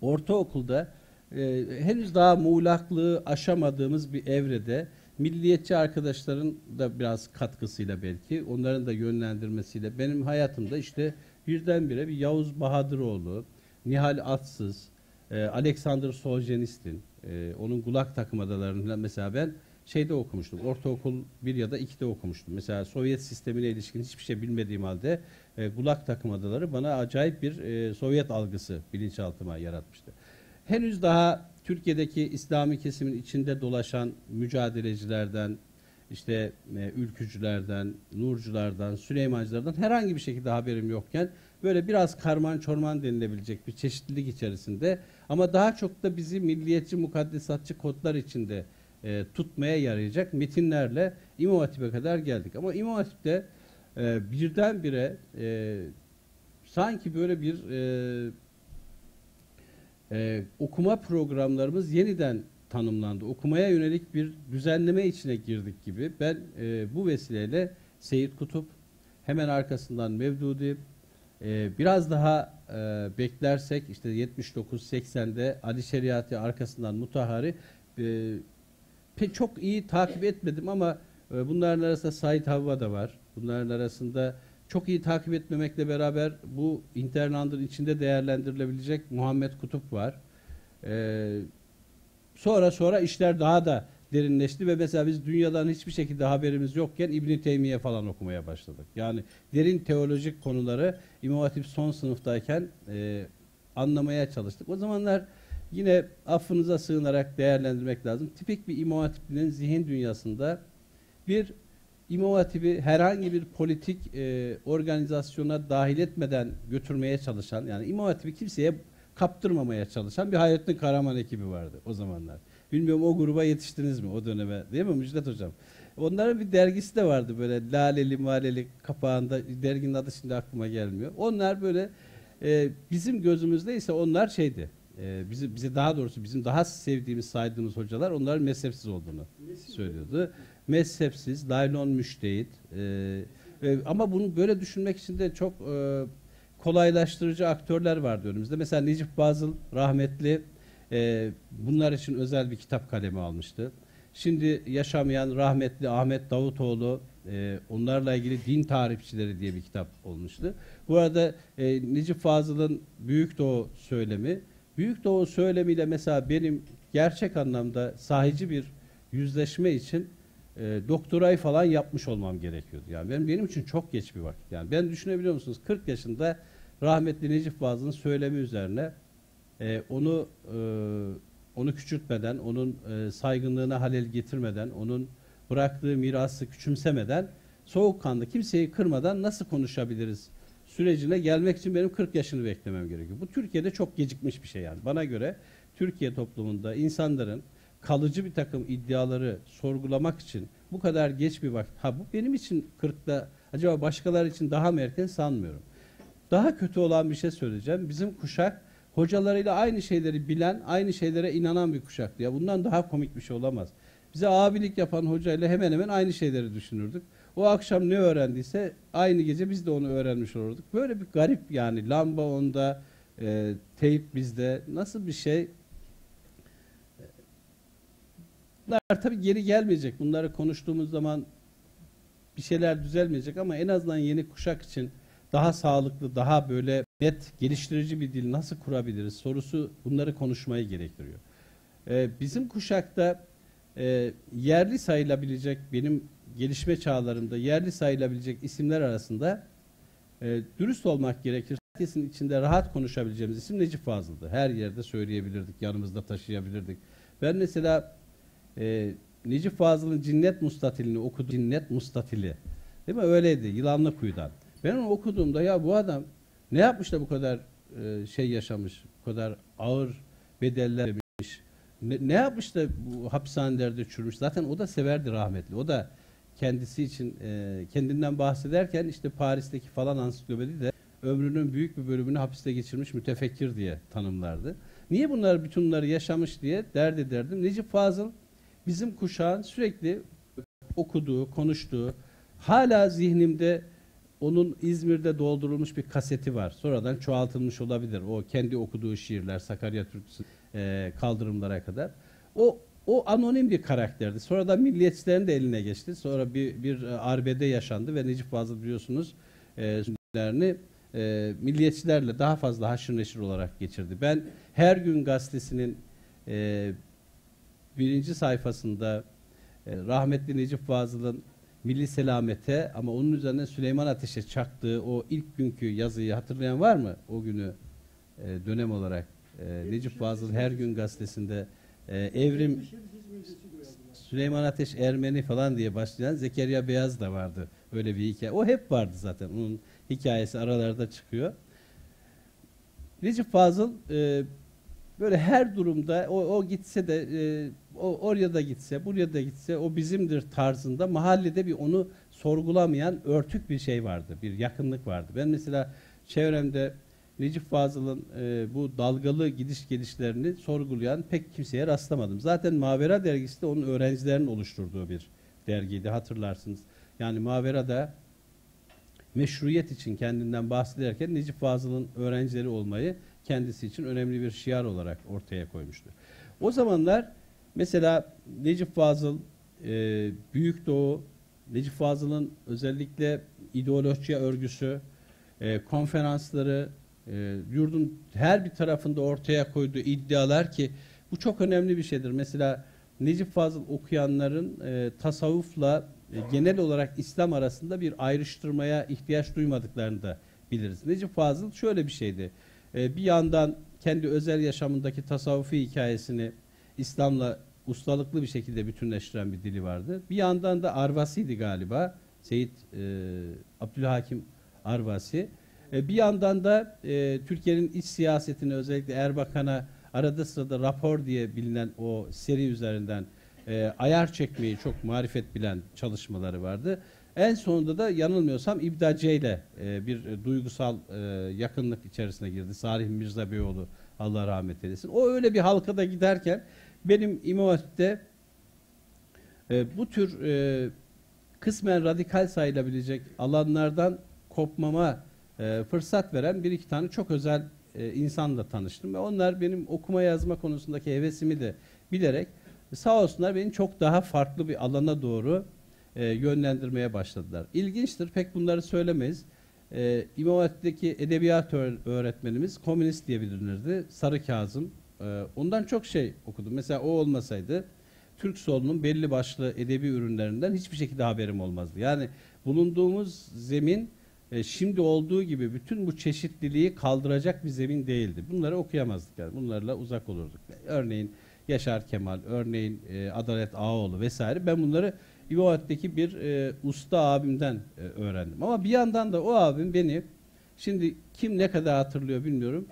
ortaokulda e, henüz daha muğlaklığı aşamadığımız bir evrede milliyetçi arkadaşların da biraz katkısıyla belki onların da yönlendirmesiyle benim hayatımda işte birdenbire bir Yavuz Bahadıroğlu, Nihal Atsız, e, Alexander Solzhenitsyn, e, onun Gulag takım adalarından mesela ben şeyde okumuştum. Ortaokul 1 ya da 2'de okumuştum. Mesela Sovyet sistemine ilişkin hiçbir şey bilmediğim halde e, Gulag takım adaları bana acayip bir e, Sovyet algısı bilinçaltıma yaratmıştı. Henüz daha Türkiye'deki İslami kesimin içinde dolaşan mücadelecilerden, işte e, ülkücülerden, nurculardan, Süleymancılardan herhangi bir şekilde haberim yokken böyle biraz karman çorman denilebilecek bir çeşitlilik içerisinde ama daha çok da bizi milliyetçi mukaddesatçı kodlar içinde e, tutmaya yarayacak metinlerle İmam Hatip'e kadar geldik. Ama İmam Hatip'te e, birdenbire e, sanki böyle bir e, e, okuma programlarımız yeniden tanımlandı. Okumaya yönelik bir düzenleme içine girdik gibi. Ben e, bu vesileyle Seyit Kutup, hemen arkasından Mevdudi, e, biraz daha e, beklersek işte 79-80'de Ali Şeriatı arkasından Mutahari e, pek çok iyi takip etmedim ama e, bunların arasında Said Havva da var. Bunların arasında çok iyi takip etmemekle beraber bu Interland'ın içinde değerlendirilebilecek Muhammed Kutup var. Ee, sonra sonra işler daha da derinleşti ve mesela biz dünyadan hiçbir şekilde haberimiz yokken İbn Teymiye falan okumaya başladık. Yani derin teolojik konuları İmam Hatip son sınıftayken e, anlamaya çalıştık. O zamanlar yine affınıza sığınarak değerlendirmek lazım. Tipik bir İmam zihin dünyasında bir İmam herhangi bir politik e, organizasyona dahil etmeden götürmeye çalışan, yani İmam kimseye kaptırmamaya çalışan bir Hayrettin Karaman ekibi vardı o zamanlar. Bilmiyorum o gruba yetiştiniz mi o döneme değil mi Müjdat Hocam? Onların bir dergisi de vardı böyle laleli maleli kapağında derginin adı şimdi aklıma gelmiyor. Onlar böyle e, bizim gözümüzde ise onlar şeydi. E, bizi, bize daha doğrusu bizim daha sevdiğimiz saydığımız hocalar onların mezhepsiz olduğunu söylüyordu mezhepsiz, laylon müştehit. E, e, ama bunu böyle düşünmek için de çok e, kolaylaştırıcı aktörler vardı önümüzde. Mesela Necip Bazıl rahmetli e, bunlar için özel bir kitap kalemi almıştı. Şimdi yaşamayan rahmetli Ahmet Davutoğlu e, onlarla ilgili din tarihçileri diye bir kitap olmuştu. Bu arada e, Necip Fazıl'ın Büyük Doğu söylemi, Büyük Doğu söylemiyle mesela benim gerçek anlamda sahici bir yüzleşme için e, doktorayı falan yapmış olmam gerekiyordu. Yani benim, benim için çok geç bir vakit. Yani ben düşünebiliyor musunuz? 40 yaşında rahmetli Necip Fazıl'ın söylemi üzerine e, onu e, onu küçültmeden, onun e, saygınlığına halel getirmeden, onun bıraktığı mirası küçümsemeden, soğukkanlı kimseyi kırmadan nasıl konuşabiliriz sürecine gelmek için benim 40 yaşını beklemem gerekiyor. Bu Türkiye'de çok gecikmiş bir şey yani. Bana göre Türkiye toplumunda insanların kalıcı bir takım iddiaları sorgulamak için bu kadar geç bir vakit. Ha bu benim için 40'da acaba başkaları için daha mı erken sanmıyorum. Daha kötü olan bir şey söyleyeceğim. Bizim kuşak hocalarıyla aynı şeyleri bilen, aynı şeylere inanan bir kuşaktı. Ya bundan daha komik bir şey olamaz. Bize abilik yapan hocayla hemen hemen aynı şeyleri düşünürdük. O akşam ne öğrendiyse aynı gece biz de onu öğrenmiş olurduk. Böyle bir garip yani lamba onda, e, teyp bizde nasıl bir şey Bunlar tabii geri gelmeyecek. Bunları konuştuğumuz zaman bir şeyler düzelmeyecek ama en azından yeni kuşak için daha sağlıklı, daha böyle net, geliştirici bir dil nasıl kurabiliriz sorusu bunları konuşmayı gerektiriyor. Ee, bizim kuşakta e, yerli sayılabilecek benim gelişme çağlarımda yerli sayılabilecek isimler arasında e, dürüst olmak gerekir. Herkesin içinde rahat konuşabileceğimiz isim Necip Fazıl'dı. Her yerde söyleyebilirdik, yanımızda taşıyabilirdik. Ben mesela e, Necip Fazıl'ın Cinnet Mustatilini okudum. Cinnet Mustatili. Değil mi? Öyleydi. Yılanlı Kuyu'dan. Ben onu okuduğumda ya bu adam ne yapmış da bu kadar e, şey yaşamış, bu kadar ağır bedeller vermiş. Ne, ne yapmış da bu hapishanelerde çürümüş. Zaten o da severdi rahmetli. O da kendisi için e, kendinden bahsederken işte Paris'teki falan ansiklopedi de ömrünün büyük bir bölümünü hapiste geçirmiş mütefekkir diye tanımlardı. Niye bunlar bütün bunları yaşamış diye dert ederdim. Necip Fazıl bizim kuşağın sürekli okuduğu, konuştuğu, hala zihnimde onun İzmir'de doldurulmuş bir kaseti var. Sonradan çoğaltılmış olabilir. O kendi okuduğu şiirler, Sakarya Türküsü e, kaldırımlara kadar. O o anonim bir karakterdi. Sonra da milliyetçilerin de eline geçti. Sonra bir, bir e, arbede yaşandı ve Necip Fazıl biliyorsunuz e, e, milliyetçilerle daha fazla haşır neşir olarak geçirdi. Ben her gün gazetesinin e, birinci sayfasında e, rahmetli Necip Fazıl'ın Milli Selamete ama onun üzerine Süleyman Ateş'e çaktığı o ilk günkü yazıyı hatırlayan var mı? O günü e, dönem olarak e, Necip Fazıl her gün gazetesinde e, evrim Süleyman Ateş Ermeni falan diye başlayan Zekeriya Beyaz da vardı. Öyle bir hikaye. O hep vardı zaten. Onun hikayesi aralarda çıkıyor. Necip Fazıl e, böyle her durumda o, o gitse de e, o oraya da gitse buraya da gitse o bizimdir tarzında mahallede bir onu sorgulamayan örtük bir şey vardı. Bir yakınlık vardı. Ben mesela çevremde Necip Fazıl'ın e, bu dalgalı gidiş gelişlerini sorgulayan pek kimseye rastlamadım. Zaten Mavera dergisi de onun öğrencilerin oluşturduğu bir dergiydi hatırlarsınız. Yani Mavera da meşruiyet için kendinden bahsederken Necip Fazıl'ın öğrencileri olmayı kendisi için önemli bir şiar olarak ortaya koymuştu. O zamanlar mesela Necip Fazıl, e, Büyük Doğu, Necip Fazıl'ın özellikle ideolojiye örgüsü, e, konferansları, e, yurdun her bir tarafında ortaya koyduğu iddialar ki bu çok önemli bir şeydir. Mesela Necip Fazıl okuyanların e, tasavvufla e, genel olarak İslam arasında bir ayrıştırmaya ihtiyaç duymadıklarını da biliriz. Necip Fazıl şöyle bir şeydi. E, bir yandan kendi özel yaşamındaki tasavvufi hikayesini İslam'la ustalıklı bir şekilde bütünleştiren bir dili vardı. Bir yandan da Arvasi'ydi galiba. Seyit e, Abdülhakim Arvasi. E, bir yandan da e, Türkiye'nin iç siyasetini özellikle Erbakan'a arada sırada rapor diye bilinen o seri üzerinden e, ayar çekmeyi çok marifet bilen çalışmaları vardı. En sonunda da yanılmıyorsam İbdace ile e, bir duygusal e, yakınlık içerisine girdi. Salih Mirza Beyoğlu Allah rahmet eylesin. O öyle bir halkada giderken benim İmam Hatip'te e, bu tür e, kısmen radikal sayılabilecek alanlardan kopmama e, fırsat veren bir iki tane çok özel e, insanla tanıştım ve onlar benim okuma yazma konusundaki hevesimi de bilerek sağ olsunlar beni çok daha farklı bir alana doğru e, yönlendirmeye başladılar. İlginçtir, pek bunları söylemeyiz. İmam Hatip'teki edebiyat öğretmenimiz komünist diye bilinirdi. Sarı Kazım. Ondan çok şey okudum. Mesela o olmasaydı Türk solunun belli başlı edebi ürünlerinden hiçbir şekilde haberim olmazdı. Yani bulunduğumuz zemin e, şimdi olduğu gibi bütün bu çeşitliliği kaldıracak bir zemin değildi. Bunları okuyamazdık yani. Bunlarla uzak olurduk. Örneğin Yaşar Kemal, örneğin e, Adalet Ağoğlu vesaire. Ben bunları İvahat'taki bir e, usta abimden e, öğrendim. Ama bir yandan da o abim beni şimdi kim ne kadar hatırlıyor bilmiyorum.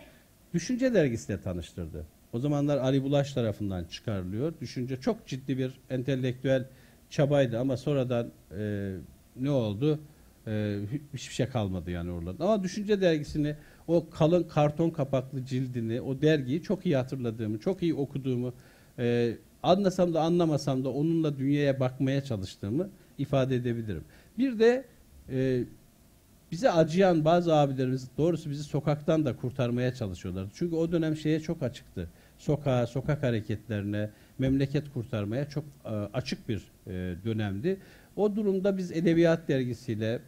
Düşünce dergisiyle tanıştırdı. O zamanlar Ali Bulaş tarafından çıkarılıyor. Düşünce çok ciddi bir entelektüel çabaydı ama sonradan e, ne oldu? E, hiçbir şey kalmadı yani oralarda. Ama Düşünce dergisini o kalın karton kapaklı cildini, o dergiyi çok iyi hatırladığımı, çok iyi okuduğumu, e, anlasam da anlamasam da onunla dünyaya bakmaya çalıştığımı ifade edebilirim. Bir de e, bize acıyan bazı abilerimiz doğrusu bizi sokaktan da kurtarmaya çalışıyorlar. Çünkü o dönem şeye çok açıktı. Sokağa, sokak hareketlerine, memleket kurtarmaya çok e, açık bir e, dönemdi. O durumda biz Edebiyat Dergisi'yle,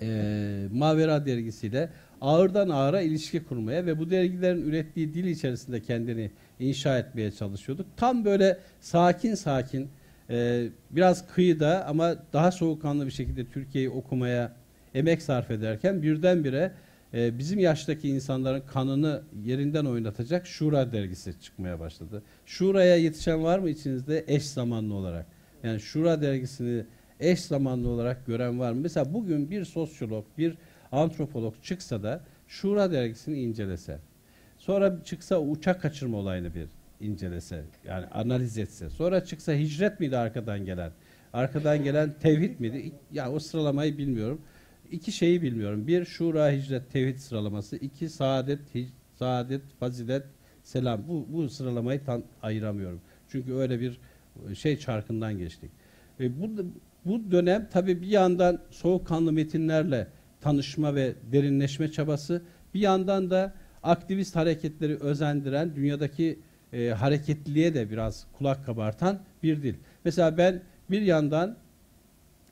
e, Mavera Dergisi'yle ağırdan ağıra ilişki kurmaya ve bu dergilerin ürettiği dil içerisinde kendini inşa etmeye çalışıyorduk. Tam böyle sakin sakin e, biraz kıyıda ama daha soğukkanlı bir şekilde Türkiye'yi okumaya emek sarf ederken birdenbire e, bizim yaştaki insanların kanını yerinden oynatacak Şura dergisi çıkmaya başladı. Şura'ya yetişen var mı içinizde eş zamanlı olarak? Yani Şura dergisini eş zamanlı olarak gören var mı? Mesela bugün bir sosyolog, bir antropolog çıksa da Şura dergisini incelese, sonra çıksa uçak kaçırma olayını bir incelese, yani analiz etse, sonra çıksa hicret miydi arkadan gelen, arkadan gelen tevhid miydi? Ya o sıralamayı bilmiyorum. İki şeyi bilmiyorum. Bir şura hicret tevhid sıralaması, iki saadet hic, saadet fazilet selam. Bu bu sıralamayı tam ayıramıyorum. Çünkü öyle bir şey çarkından geçtik. E, bu bu dönem tabii bir yandan soğukkanlı metinlerle tanışma ve derinleşme çabası, bir yandan da aktivist hareketleri özendiren, dünyadaki e, hareketliliğe de biraz kulak kabartan bir dil. Mesela ben bir yandan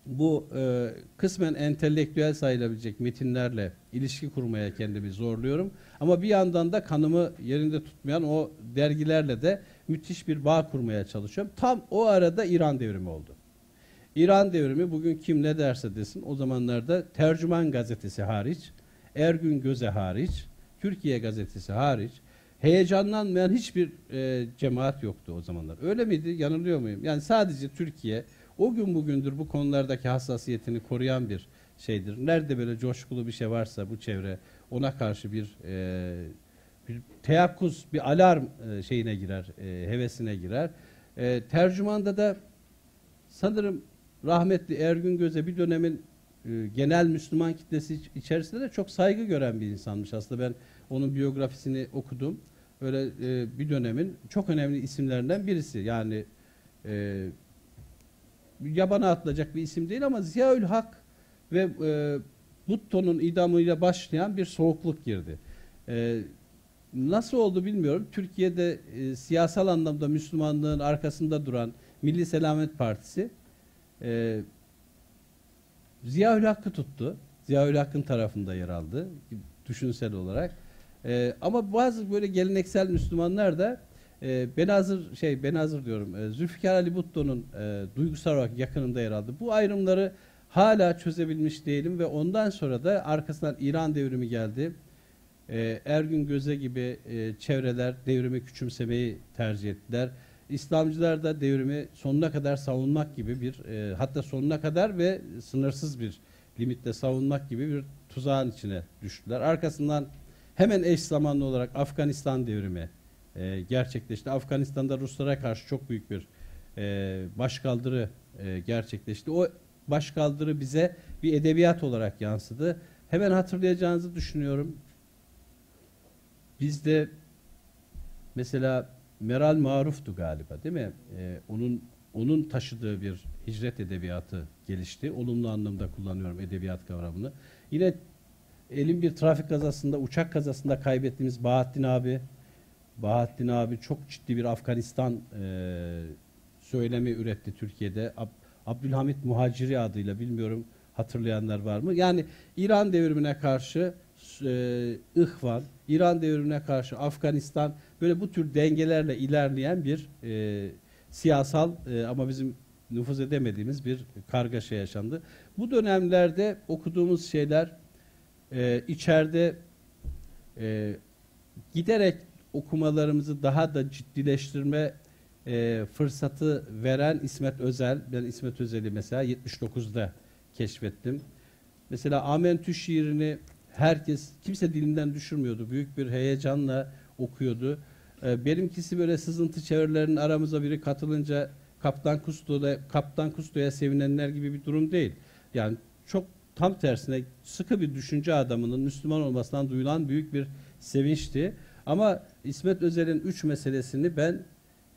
bu e, kısmen entelektüel sayılabilecek metinlerle ilişki kurmaya kendimi zorluyorum. Ama bir yandan da kanımı yerinde tutmayan o dergilerle de müthiş bir bağ kurmaya çalışıyorum. Tam o arada İran devrimi oldu. İran devrimi bugün kim ne derse desin o zamanlarda Tercüman gazetesi hariç, Ergün Göze hariç, Türkiye gazetesi hariç heyecanlanmayan hiçbir e, cemaat yoktu o zamanlar. Öyle miydi? Yanılıyor muyum? Yani sadece Türkiye o gün bugündür bu konulardaki hassasiyetini koruyan bir şeydir. Nerede böyle coşkulu bir şey varsa bu çevre ona karşı bir, e, bir teyakkuz, bir alarm e, şeyine girer, e, hevesine girer. E, tercümanda da sanırım rahmetli Ergün Göze bir dönemin e, genel Müslüman kitlesi içerisinde de çok saygı gören bir insanmış. Aslında ben onun biyografisini okudum. Öyle e, bir dönemin çok önemli isimlerinden birisi. Yani e, yabana atılacak bir isim değil ama Ziyaül Hak ve e, Butto'nun idamıyla başlayan bir soğukluk girdi. E, nasıl oldu bilmiyorum. Türkiye'de e, siyasal anlamda Müslümanlığın arkasında duran Milli Selamet Partisi e, Ziyaül Hakk'ı tuttu. Ziyaül Hakk'ın tarafında yer aldı düşünsel olarak. E, ama bazı böyle geleneksel Müslümanlar da e, Benazır şey Benazır diyorum. E, Zülfikar Ali Butto'nun e, duygusal olarak yakınında yer aldı. Bu ayrımları hala çözebilmiş değilim ve ondan sonra da arkasından İran devrimi geldi. E, Ergün Göze gibi e, çevreler devrimi küçümsemeyi tercih ettiler. İslamcılar da devrimi sonuna kadar savunmak gibi bir e, hatta sonuna kadar ve sınırsız bir limitte savunmak gibi bir tuzağın içine düştüler. Arkasından hemen eş zamanlı olarak Afganistan devrimi e, gerçekleşti. Afganistan'da Ruslara karşı çok büyük bir e, başkaldırı e, gerçekleşti. O başkaldırı bize bir edebiyat olarak yansıdı. Hemen hatırlayacağınızı düşünüyorum. Bizde mesela Meral Maruf'tu galiba değil mi? Ee, onun onun taşıdığı bir hicret edebiyatı gelişti. Olumlu anlamda kullanıyorum edebiyat kavramını. Yine elin bir trafik kazasında, uçak kazasında kaybettiğimiz Bahattin abi, Bahattin abi çok ciddi bir Afganistan e, söylemi üretti Türkiye'de. Ab, Abdülhamit Muhaciri adıyla bilmiyorum hatırlayanlar var mı? Yani İran devrimine karşı e, İhvan, İran devrimine karşı Afganistan böyle bu tür dengelerle ilerleyen bir e, siyasal e, ama bizim nüfuz edemediğimiz bir kargaşa yaşandı. Bu dönemlerde okuduğumuz şeyler e, içeride e, giderek okumalarımızı daha da ciddileştirme e, fırsatı veren İsmet Özel. Ben İsmet Özel'i mesela 79'da keşfettim. Mesela Amentü şiirini herkes, kimse dilinden düşürmüyordu. Büyük bir heyecanla okuyordu. E, benimkisi böyle sızıntı çevirilerinin aramıza biri katılınca Kaptan Kusto'da Kaptan Kusto'ya sevinenler gibi bir durum değil. Yani çok tam tersine sıkı bir düşünce adamının Müslüman olmasından duyulan büyük bir sevinçti. Ama İsmet Özel'in üç meselesini ben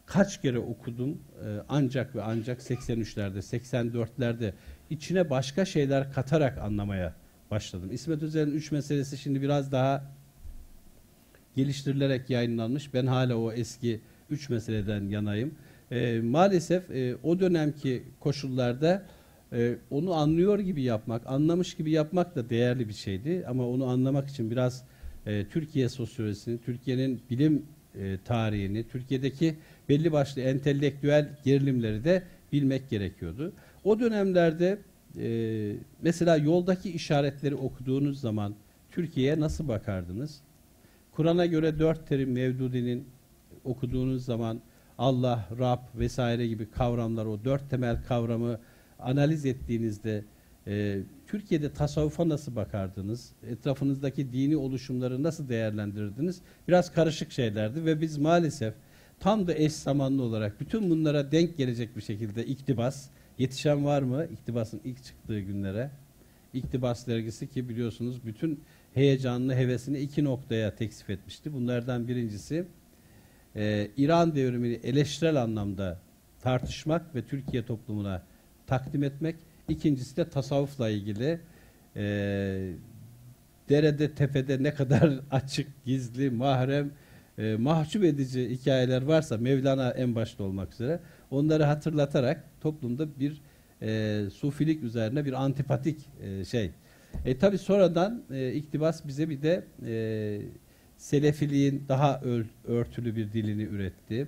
kaç kere okudum ee, ancak ve ancak 83'lerde 84'lerde içine başka şeyler katarak anlamaya başladım. İsmet Özel'in üç meselesi şimdi biraz daha geliştirilerek yayınlanmış. Ben hala o eski üç meseleden yanayım. E, maalesef e, o dönemki koşullarda e, onu anlıyor gibi yapmak, anlamış gibi yapmak da değerli bir şeydi. Ama onu anlamak için biraz e, Türkiye sosyolojisini, Türkiye'nin bilim e, tarihini, Türkiye'deki belli başlı entelektüel gerilimleri de bilmek gerekiyordu. O dönemlerde e, mesela yoldaki işaretleri okuduğunuz zaman Türkiye'ye nasıl bakardınız? Kur'an'a göre dört terim Mevdudi'nin okuduğunuz zaman Allah, Rab vesaire gibi kavramlar, o dört temel kavramı analiz ettiğinizde e, Türkiye'de tasavvufa nasıl bakardınız? Etrafınızdaki dini oluşumları nasıl değerlendirirdiniz? Biraz karışık şeylerdi ve biz maalesef tam da eş zamanlı olarak bütün bunlara denk gelecek bir şekilde iktibas, yetişen var mı iktibasın ilk çıktığı günlere? İktibas dergisi ki biliyorsunuz bütün heyecanlı hevesini iki noktaya teksif etmişti. Bunlardan birincisi e, İran devrimini eleştirel anlamda tartışmak ve Türkiye toplumuna takdim etmek. İkincisi de tasavvufla ilgili e, derede tepede ne kadar açık, gizli, mahrem, e, mahcup edici hikayeler varsa Mevlana en başta olmak üzere onları hatırlatarak toplumda bir e, sufilik üzerine bir antipatik e, şey. E tabi sonradan e, iktibas bize bir de e, selefiliğin daha örtülü bir dilini üretti.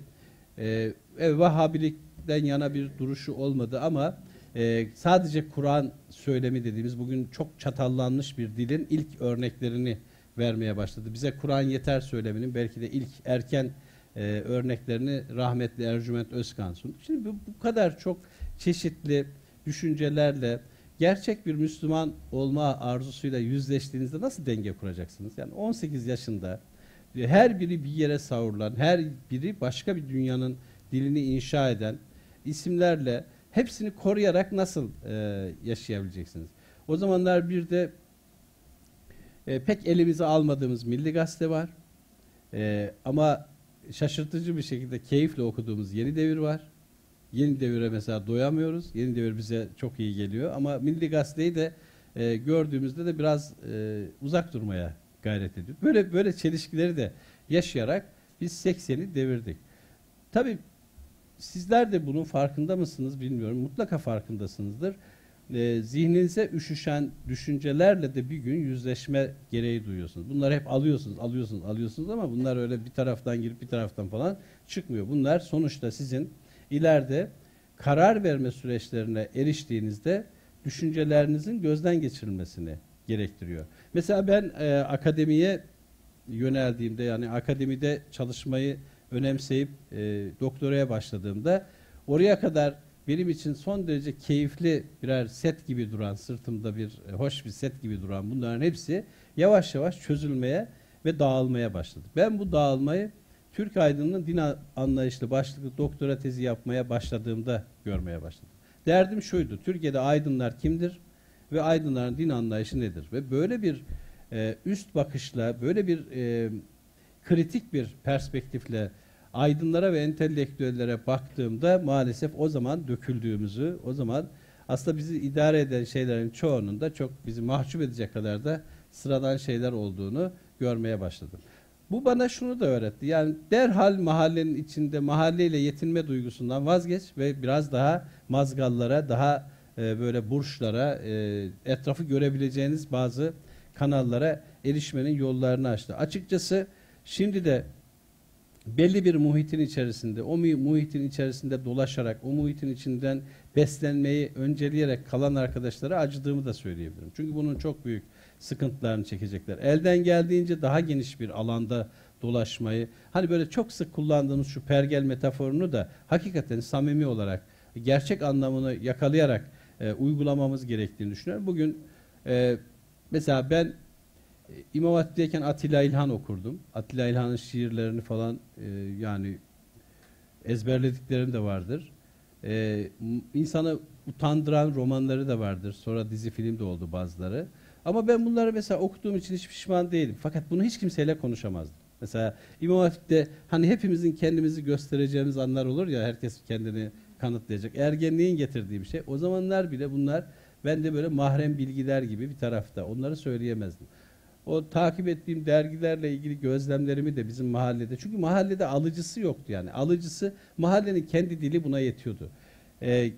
E, Vahhabilikten yana bir duruşu olmadı ama e, sadece Kur'an söylemi dediğimiz bugün çok çatallanmış bir dilin ilk örneklerini vermeye başladı. Bize Kur'an yeter söyleminin belki de ilk erken e, örneklerini rahmetli Ercüment Özkan sundu. Şimdi bu, bu kadar çok çeşitli düşüncelerle gerçek bir Müslüman olma arzusuyla yüzleştiğinizde nasıl denge kuracaksınız? Yani 18 yaşında her biri bir yere savrulan, her biri başka bir dünyanın dilini inşa eden isimlerle hepsini koruyarak nasıl e, yaşayabileceksiniz? O zamanlar bir de e, pek elimize almadığımız Milli Gazete var. E, ama şaşırtıcı bir şekilde keyifle okuduğumuz Yeni Devir var. Yeni Devir'e mesela doyamıyoruz. Yeni Devir bize çok iyi geliyor. Ama Milli Gazete'yi de e, gördüğümüzde de biraz e, uzak durmaya gayret ediyor. Böyle böyle çelişkileri de yaşayarak biz 80'i devirdik. Tabii sizler de bunun farkında mısınız bilmiyorum. Mutlaka farkındasınızdır. E, zihninize üşüşen düşüncelerle de bir gün yüzleşme gereği duyuyorsunuz. Bunları hep alıyorsunuz, alıyorsunuz, alıyorsunuz ama bunlar öyle bir taraftan girip bir taraftan falan çıkmıyor. Bunlar sonuçta sizin ileride karar verme süreçlerine eriştiğinizde düşüncelerinizin gözden geçirilmesini gerektiriyor. Mesela ben e, akademiye yöneldiğimde yani akademide çalışmayı önemseyip e, doktoraya başladığımda oraya kadar benim için son derece keyifli birer set gibi duran, sırtımda bir e, hoş bir set gibi duran bunların hepsi yavaş yavaş çözülmeye ve dağılmaya başladı. Ben bu dağılmayı Türk aydınının din anlayışlı başlıklı doktora tezi yapmaya başladığımda görmeye başladım. Derdim şuydu, Türkiye'de aydınlar kimdir ve aydınların din anlayışı nedir? Ve böyle bir e, üst bakışla, böyle bir e, kritik bir perspektifle aydınlara ve entelektüellere baktığımda maalesef o zaman döküldüğümüzü, o zaman aslında bizi idare eden şeylerin çoğunun da çok bizi mahcup edecek kadar da sıradan şeyler olduğunu görmeye başladım. Bu bana şunu da öğretti. Yani derhal mahallenin içinde mahalleyle yetinme duygusundan vazgeç ve biraz daha mazgallara, daha e, böyle burçlara, e, etrafı görebileceğiniz bazı kanallara erişmenin yollarını açtı. Açıkçası şimdi de belli bir muhitin içerisinde, o muhitin içerisinde dolaşarak, o muhitin içinden beslenmeyi önceleyerek kalan arkadaşlara acıdığımı da söyleyebilirim. Çünkü bunun çok büyük sıkıntılarını çekecekler. Elden geldiğince daha geniş bir alanda dolaşmayı, hani böyle çok sık kullandığımız şu pergel metaforunu da hakikaten samimi olarak, gerçek anlamını yakalayarak e, uygulamamız gerektiğini düşünüyorum. Bugün e, mesela ben İmam Hatip'teyken Atilla İlhan okurdum. Atilla İlhan'ın şiirlerini falan e, yani ezberlediklerim de vardır. E, insanı utandıran romanları da vardır. Sonra dizi film de oldu bazıları. Ama ben bunları mesela okuduğum için hiç pişman değilim. Fakat bunu hiç kimseyle konuşamazdım. Mesela İmam Hatip'te hani hepimizin kendimizi göstereceğimiz anlar olur ya herkes kendini kanıtlayacak. Ergenliğin getirdiği bir şey. O zamanlar bile bunlar ben de böyle mahrem bilgiler gibi bir tarafta. Onları söyleyemezdim. O takip ettiğim dergilerle ilgili gözlemlerimi de bizim mahallede. Çünkü mahallede alıcısı yoktu yani. Alıcısı mahallenin kendi dili buna yetiyordu. Ee,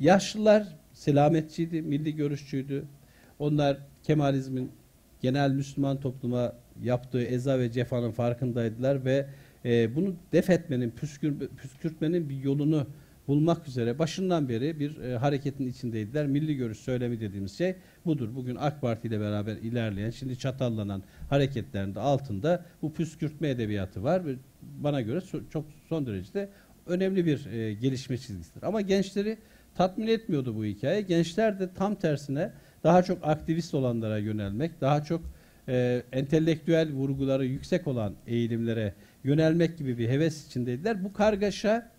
yaşlılar selametçiydi, milli görüşçüydü. Onlar Kemalizmin genel Müslüman topluma yaptığı eza ve cefanın farkındaydılar ve e, bunu def etmenin, püskür, püskürtmenin bir yolunu bulmak üzere başından beri bir e, hareketin içindeydiler. Milli görüş söylemi dediğimiz şey budur. Bugün AK Parti ile beraber ilerleyen, şimdi çatallanan hareketlerin de altında bu püskürtme edebiyatı var ve bana göre so- çok son derece önemli bir e, gelişme çizgisidir. Ama gençleri tatmin etmiyordu bu hikaye. Gençler de tam tersine daha çok aktivist olanlara yönelmek, daha çok e, entelektüel vurguları yüksek olan eğilimlere yönelmek gibi bir heves içindeydiler. Bu kargaşa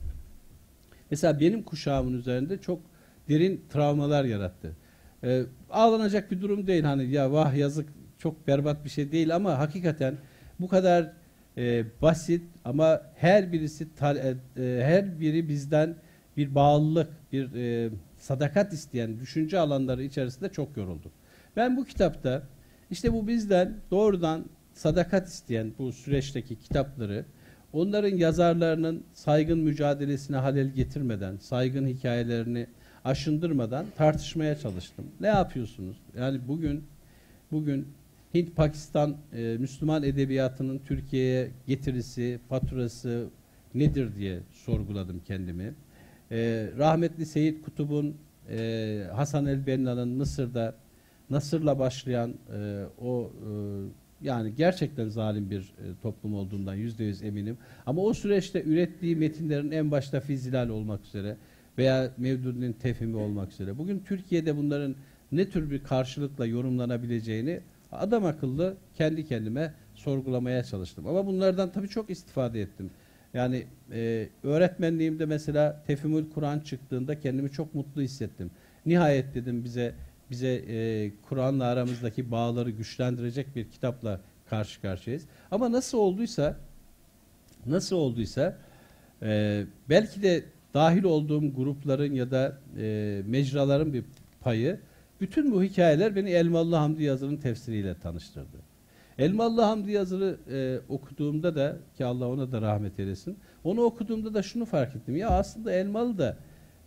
mesela benim kuşağımın üzerinde çok derin travmalar yarattı. E, ağlanacak bir durum değil hani ya vah yazık çok berbat bir şey değil ama hakikaten bu kadar e, basit ama her birisi tal- e, e, her biri bizden bir bağlılık, bir e, sadakat isteyen düşünce alanları içerisinde çok yorulduk. Ben bu kitapta işte bu bizden doğrudan sadakat isteyen bu süreçteki kitapları onların yazarlarının saygın mücadelesine halel getirmeden, saygın hikayelerini aşındırmadan tartışmaya çalıştım. Ne yapıyorsunuz? Yani bugün bugün Hint Pakistan e, Müslüman edebiyatının Türkiye'ye getirisi, faturası nedir diye sorguladım kendimi. E, rahmetli Seyit Kutub'un e, Hasan el-Benna'nın Mısır'da Nasır'la başlayan e, o e, yani gerçekten zalim bir e, toplum olduğundan yüzde yüz eminim. Ama o süreçte ürettiği metinlerin en başta Fizilal olmak üzere veya Mevdudi'nin tefhimi olmak üzere. Bugün Türkiye'de bunların ne tür bir karşılıkla yorumlanabileceğini adam akıllı kendi kendime sorgulamaya çalıştım. Ama bunlardan tabii çok istifade ettim. Yani e, öğretmenliğimde mesela Tefhimül Kur'an çıktığında kendimi çok mutlu hissettim. Nihayet dedim bize bize e, Kur'an'la aramızdaki bağları güçlendirecek bir kitapla karşı karşıyayız. Ama nasıl olduysa nasıl olduysa e, belki de dahil olduğum grupların ya da e, mecraların bir payı bütün bu hikayeler beni Elmalı Hamdi Yazır'ın tefsiriyle tanıştırdı. Elmalı Hamdi Yazır'ı e, okuduğumda da ki Allah ona da rahmet eylesin. Onu okuduğumda da şunu fark ettim. Ya aslında Elmalı da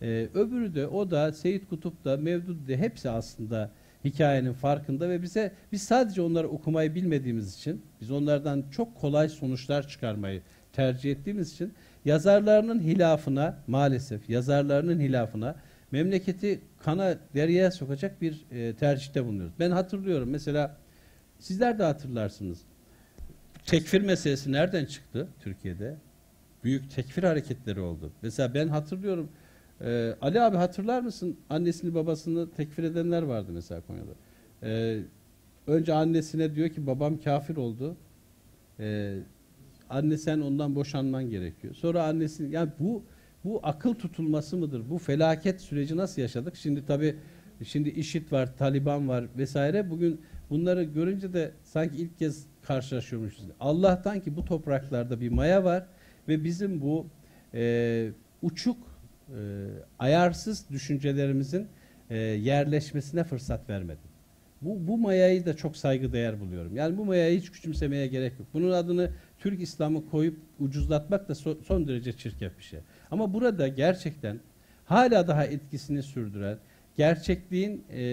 e, öbürü de o da Seyit Kutup da Mevdud de hepsi aslında hikayenin farkında ve bize biz sadece onları okumayı bilmediğimiz için biz onlardan çok kolay sonuçlar çıkarmayı tercih ettiğimiz için yazarlarının hilafına maalesef yazarlarının hilafına memleketi kana deryaya sokacak bir e, tercihte bulunuyoruz. Ben hatırlıyorum mesela sizler de hatırlarsınız. Tekfir meselesi nereden çıktı Türkiye'de? Büyük tekfir hareketleri oldu. Mesela ben hatırlıyorum ee, Ali abi hatırlar mısın? Annesini babasını tekfir edenler vardı mesela Konya'da. Ee, önce annesine diyor ki babam kafir oldu. Ee, anne sen ondan boşanman gerekiyor. Sonra annesinin yani bu bu akıl tutulması mıdır? Bu felaket süreci nasıl yaşadık? Şimdi tabi şimdi IŞİD var, Taliban var vesaire. Bugün bunları görünce de sanki ilk kez karşılaşıyormuşuz. Allah'tan ki bu topraklarda bir maya var ve bizim bu e, uçuk e, ayarsız düşüncelerimizin e, yerleşmesine fırsat vermedi. Bu, bu mayayı da çok saygıdeğer buluyorum. Yani bu mayayı hiç küçümsemeye gerek yok. Bunun adını Türk İslam'ı koyup ucuzlatmak da so, son derece çirkef bir şey. Ama burada gerçekten hala daha etkisini sürdüren, gerçekliğin e,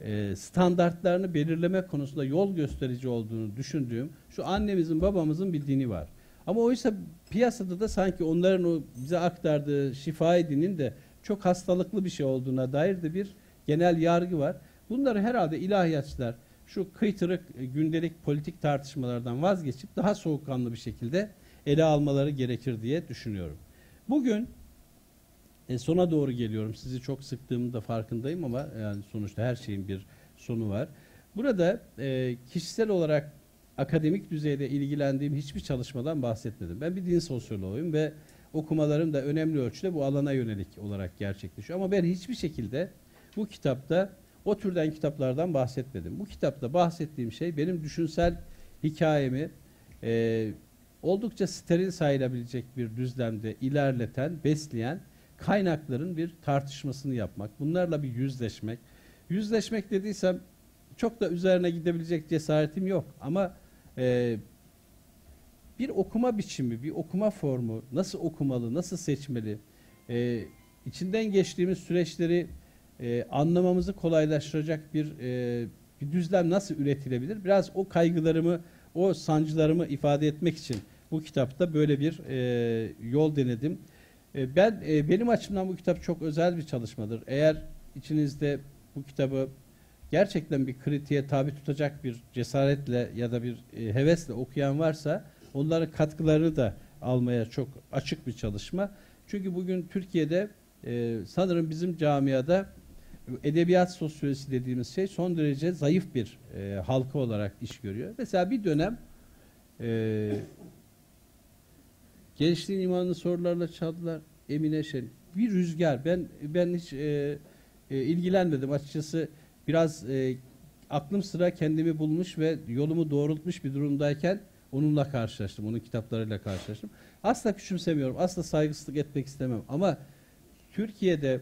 e, standartlarını belirleme konusunda yol gösterici olduğunu düşündüğüm şu annemizin babamızın bir dini var. Ama oysa piyasada da sanki onların o bize aktardığı şifa dinin de çok hastalıklı bir şey olduğuna dair de bir genel yargı var. Bunları herhalde ilahiyatçılar şu kıytırık e, gündelik politik tartışmalardan vazgeçip daha soğukkanlı bir şekilde ele almaları gerekir diye düşünüyorum. Bugün e, sona doğru geliyorum. Sizi çok sıktığımın da farkındayım ama yani sonuçta her şeyin bir sonu var. Burada e, kişisel olarak akademik düzeyde ilgilendiğim hiçbir çalışmadan bahsetmedim. Ben bir din sosyoloğuyum ve okumalarım da önemli ölçüde bu alana yönelik olarak gerçekleşiyor. Ama ben hiçbir şekilde bu kitapta o türden kitaplardan bahsetmedim. Bu kitapta bahsettiğim şey benim düşünsel hikayemi e, oldukça steril sayılabilecek bir düzlemde ilerleten, besleyen kaynakların bir tartışmasını yapmak. Bunlarla bir yüzleşmek. Yüzleşmek dediysem çok da üzerine gidebilecek cesaretim yok. Ama e, bir okuma biçimi, bir okuma formu, nasıl okumalı, nasıl seçmeli, e, içinden geçtiğimiz süreçleri e, anlamamızı kolaylaştıracak bir e, bir düzlem nasıl üretilebilir? Biraz o kaygılarımı, o sancılarımı ifade etmek için bu kitapta böyle bir e, yol denedim. E, ben e, benim açımdan bu kitap çok özel bir çalışmadır. Eğer içinizde bu kitabı gerçekten bir kritiğe tabi tutacak bir cesaretle ya da bir e, hevesle okuyan varsa onların katkılarını da almaya çok açık bir çalışma. Çünkü bugün Türkiye'de e, sanırım bizim camiada edebiyat sosyolojisi dediğimiz şey son derece zayıf bir e, halka olarak iş görüyor. Mesela bir dönem gençliğin imanını sorularla çaldılar. Emine Şen. Bir rüzgar. Ben ben hiç e, e, ilgilenmedim açıkçası. Biraz e, aklım sıra kendimi bulmuş ve yolumu doğrultmuş bir durumdayken onunla karşılaştım. Onun kitaplarıyla karşılaştım. Asla küçümsemiyorum. Asla saygısızlık etmek istemem. Ama Türkiye'de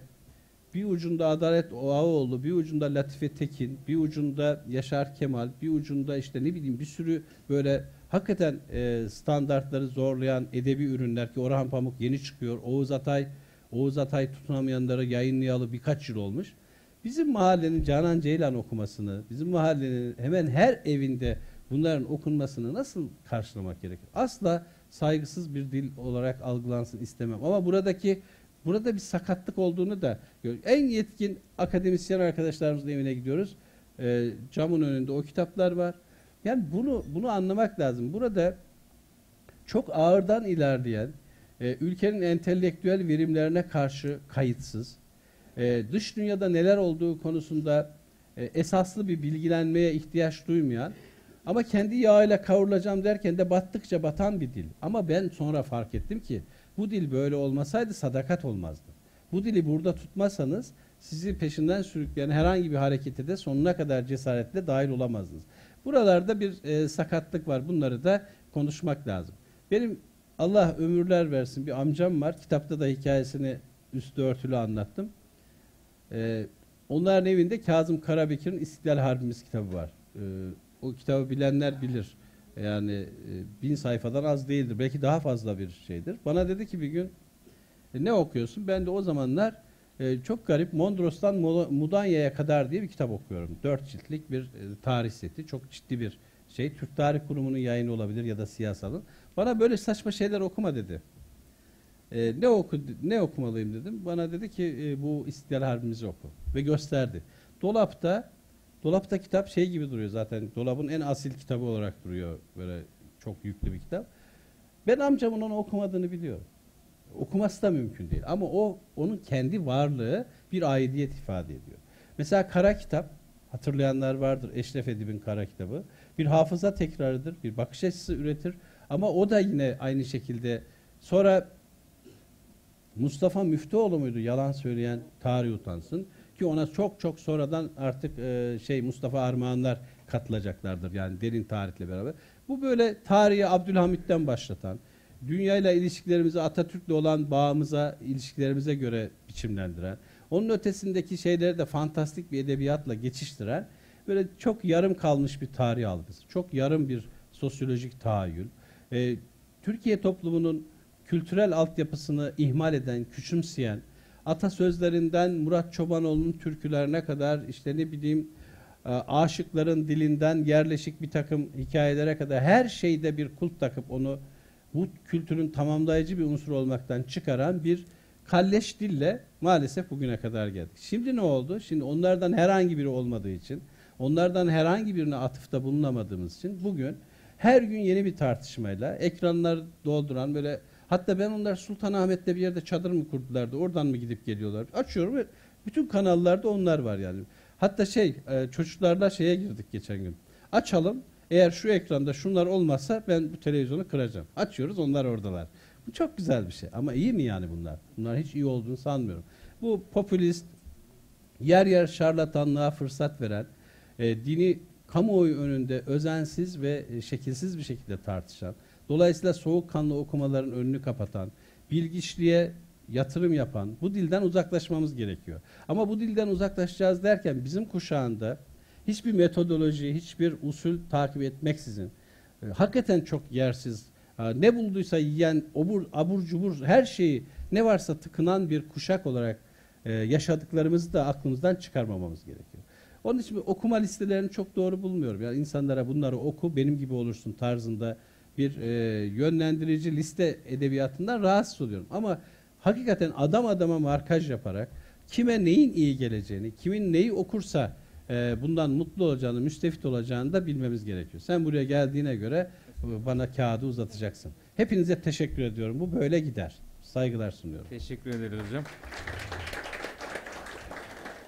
bir ucunda Adalet Oğaoğlu, bir ucunda Latife Tekin, bir ucunda Yaşar Kemal, bir ucunda işte ne bileyim bir sürü böyle hakikaten e, standartları zorlayan edebi ürünler ki Orhan Pamuk yeni çıkıyor. Oğuz Atay, Oğuz Atay tutunamayanları yayınlayalı birkaç yıl olmuş. Bizim mahallenin Canan Ceylan okumasını, bizim mahallenin hemen her evinde bunların okunmasını nasıl karşılamak gerekir? Asla saygısız bir dil olarak algılansın istemem. Ama buradaki burada bir sakatlık olduğunu da gör. En yetkin akademisyen arkadaşlarımızın evine gidiyoruz. E, camın önünde o kitaplar var. Yani bunu bunu anlamak lazım. Burada çok ağırdan ilerleyen, e, ülkenin entelektüel verimlerine karşı kayıtsız, e, dış dünyada neler olduğu konusunda e, esaslı bir bilgilenmeye ihtiyaç duymayan ama kendi yağıyla kavrulacağım derken de battıkça batan bir dil. Ama ben sonra fark ettim ki bu dil böyle olmasaydı sadakat olmazdı. Bu dili burada tutmazsanız sizi peşinden sürükleyen herhangi bir harekete de sonuna kadar cesaretle dahil olamazdınız. Buralarda bir e, sakatlık var. Bunları da konuşmak lazım. Benim Allah ömürler versin bir amcam var. Kitapta da hikayesini üstü örtülü anlattım. Ee, onların evinde Kazım Karabekir'in İstiklal Harbimiz kitabı var. Ee, o kitabı bilenler bilir. Yani e, bin sayfadan az değildir. Belki daha fazla bir şeydir. Bana dedi ki bir gün e, ne okuyorsun? Ben de o zamanlar e, çok garip Mondros'tan Mudanya'ya kadar diye bir kitap okuyorum. Dört ciltlik bir e, tarih seti. Çok ciddi bir şey. Türk Tarih Kurumu'nun yayını olabilir ya da siyasalın. Bana böyle saçma şeyler okuma dedi. E, ne oku ne okumalıyım dedim. Bana dedi ki e, bu İstiklal Harbimizi oku ve gösterdi. Dolapta dolapta kitap şey gibi duruyor zaten. Dolabın en asil kitabı olarak duruyor. Böyle çok yüklü bir kitap. Ben amcamın onu okumadığını biliyorum. Okuması da mümkün değil. Ama o onun kendi varlığı bir aidiyet ifade ediyor. Mesela kara kitap hatırlayanlar vardır. Eşref Edip'in kara kitabı. Bir hafıza tekrarıdır. Bir bakış açısı üretir. Ama o da yine aynı şekilde sonra Mustafa Müftüoğlu muydu yalan söyleyen tarih utansın ki ona çok çok sonradan artık e, şey Mustafa Armağanlar katılacaklardır yani derin tarihle beraber. Bu böyle tarihi Abdülhamit'ten başlatan, dünyayla ilişkilerimizi Atatürk'le olan bağımıza, ilişkilerimize göre biçimlendiren, onun ötesindeki şeyleri de fantastik bir edebiyatla geçiştiren böyle çok yarım kalmış bir tarih algısı. Çok yarım bir sosyolojik tahayyül. Ee, Türkiye toplumunun kültürel altyapısını ihmal eden, küçümseyen, atasözlerinden Murat Çobanoğlu'nun türkülerine kadar işte ne bileyim e, aşıkların dilinden yerleşik bir takım hikayelere kadar her şeyde bir kult takıp onu bu kültürün tamamlayıcı bir unsur olmaktan çıkaran bir kalleş dille maalesef bugüne kadar geldik. Şimdi ne oldu? Şimdi onlardan herhangi biri olmadığı için, onlardan herhangi birine atıfta bulunamadığımız için bugün her gün yeni bir tartışmayla ekranlar dolduran böyle hatta ben onlar Sultanahmet'te bir yerde çadır mı kurdulardı oradan mı gidip geliyorlar açıyorum ve bütün kanallarda onlar var yani. Hatta şey e, çocuklarla şeye girdik geçen gün. Açalım eğer şu ekranda şunlar olmazsa ben bu televizyonu kıracağım. Açıyoruz onlar oradalar. Bu çok güzel bir şey ama iyi mi yani bunlar? Bunlar hiç iyi olduğunu sanmıyorum. Bu popülist yer yer şarlatanlığa fırsat veren e, dini kamuoyu önünde özensiz ve e, şekilsiz bir şekilde tartışan, dolayısıyla soğukkanlı okumaların önünü kapatan, bilgiçliğe yatırım yapan bu dilden uzaklaşmamız gerekiyor. Ama bu dilden uzaklaşacağız derken bizim kuşağında hiçbir metodoloji, hiçbir usul takip etmeksizin e, hakikaten çok yersiz, e, ne bulduysa yiyen, obur, abur cubur her şeyi ne varsa tıkınan bir kuşak olarak e, yaşadıklarımızı da aklımızdan çıkarmamamız gerekiyor. Onun için okuma listelerini çok doğru bulmuyorum. Yani insanlara bunları oku benim gibi olursun tarzında bir e, yönlendirici liste edebiyatından rahatsız oluyorum. Ama hakikaten adam adama markaj yaparak kime neyin iyi geleceğini, kimin neyi okursa e, bundan mutlu olacağını, müstefit olacağını da bilmemiz gerekiyor. Sen buraya geldiğine göre bana kağıdı uzatacaksın. Hepinize teşekkür ediyorum. Bu böyle gider. Saygılar sunuyorum. Teşekkür ederiz hocam.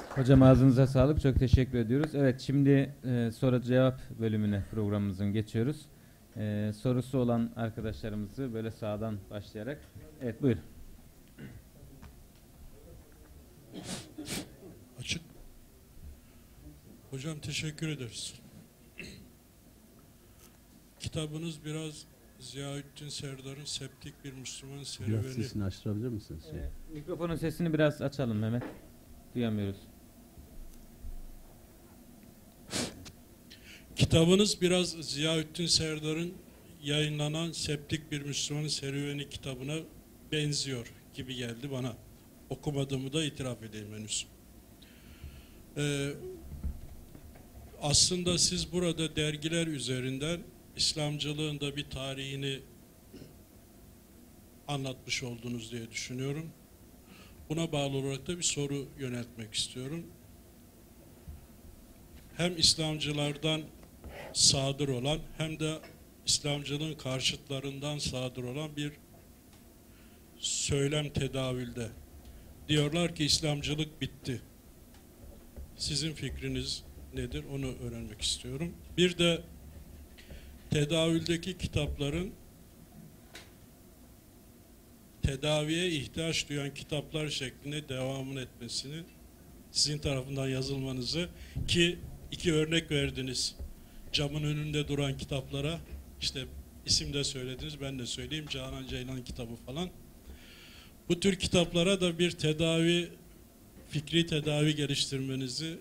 Hocam ağzınıza sağlık. Çok teşekkür ediyoruz. Evet şimdi e, soru cevap bölümüne programımızın geçiyoruz. E, sorusu olan arkadaşlarımızı böyle sağdan başlayarak. Evet buyur. Açık. Hocam teşekkür ederiz. Kitabınız biraz Ziyaüddin Serdar'ın Septik Bir Müslüman Biraz Serüveni. sesini açtırabilir misiniz? Şey. E, mikrofonun sesini biraz açalım Mehmet. Duyamıyoruz. Kitabınız biraz Ziyaüddin Serdar'ın yayınlanan Septik Bir Müslüman Serüveni kitabına benziyor gibi geldi bana. Okumadığımı da itiraf edeyim henüz. Ee, aslında siz burada dergiler üzerinden İslamcılığın da bir tarihini anlatmış oldunuz diye düşünüyorum. Buna bağlı olarak da bir soru yöneltmek istiyorum. Hem İslamcılardan sadır olan hem de İslamcılığın karşıtlarından sadır olan bir söylem tedavülde. Diyorlar ki İslamcılık bitti. Sizin fikriniz nedir onu öğrenmek istiyorum. Bir de tedavüldeki kitapların tedaviye ihtiyaç duyan kitaplar şeklinde devamını etmesini sizin tarafından yazılmanızı ki iki örnek verdiniz. Camın önünde duran kitaplara işte isim de söylediniz ben de söyleyeyim Canan Ceylan kitabı falan. Bu tür kitaplara da bir tedavi fikri tedavi geliştirmenizi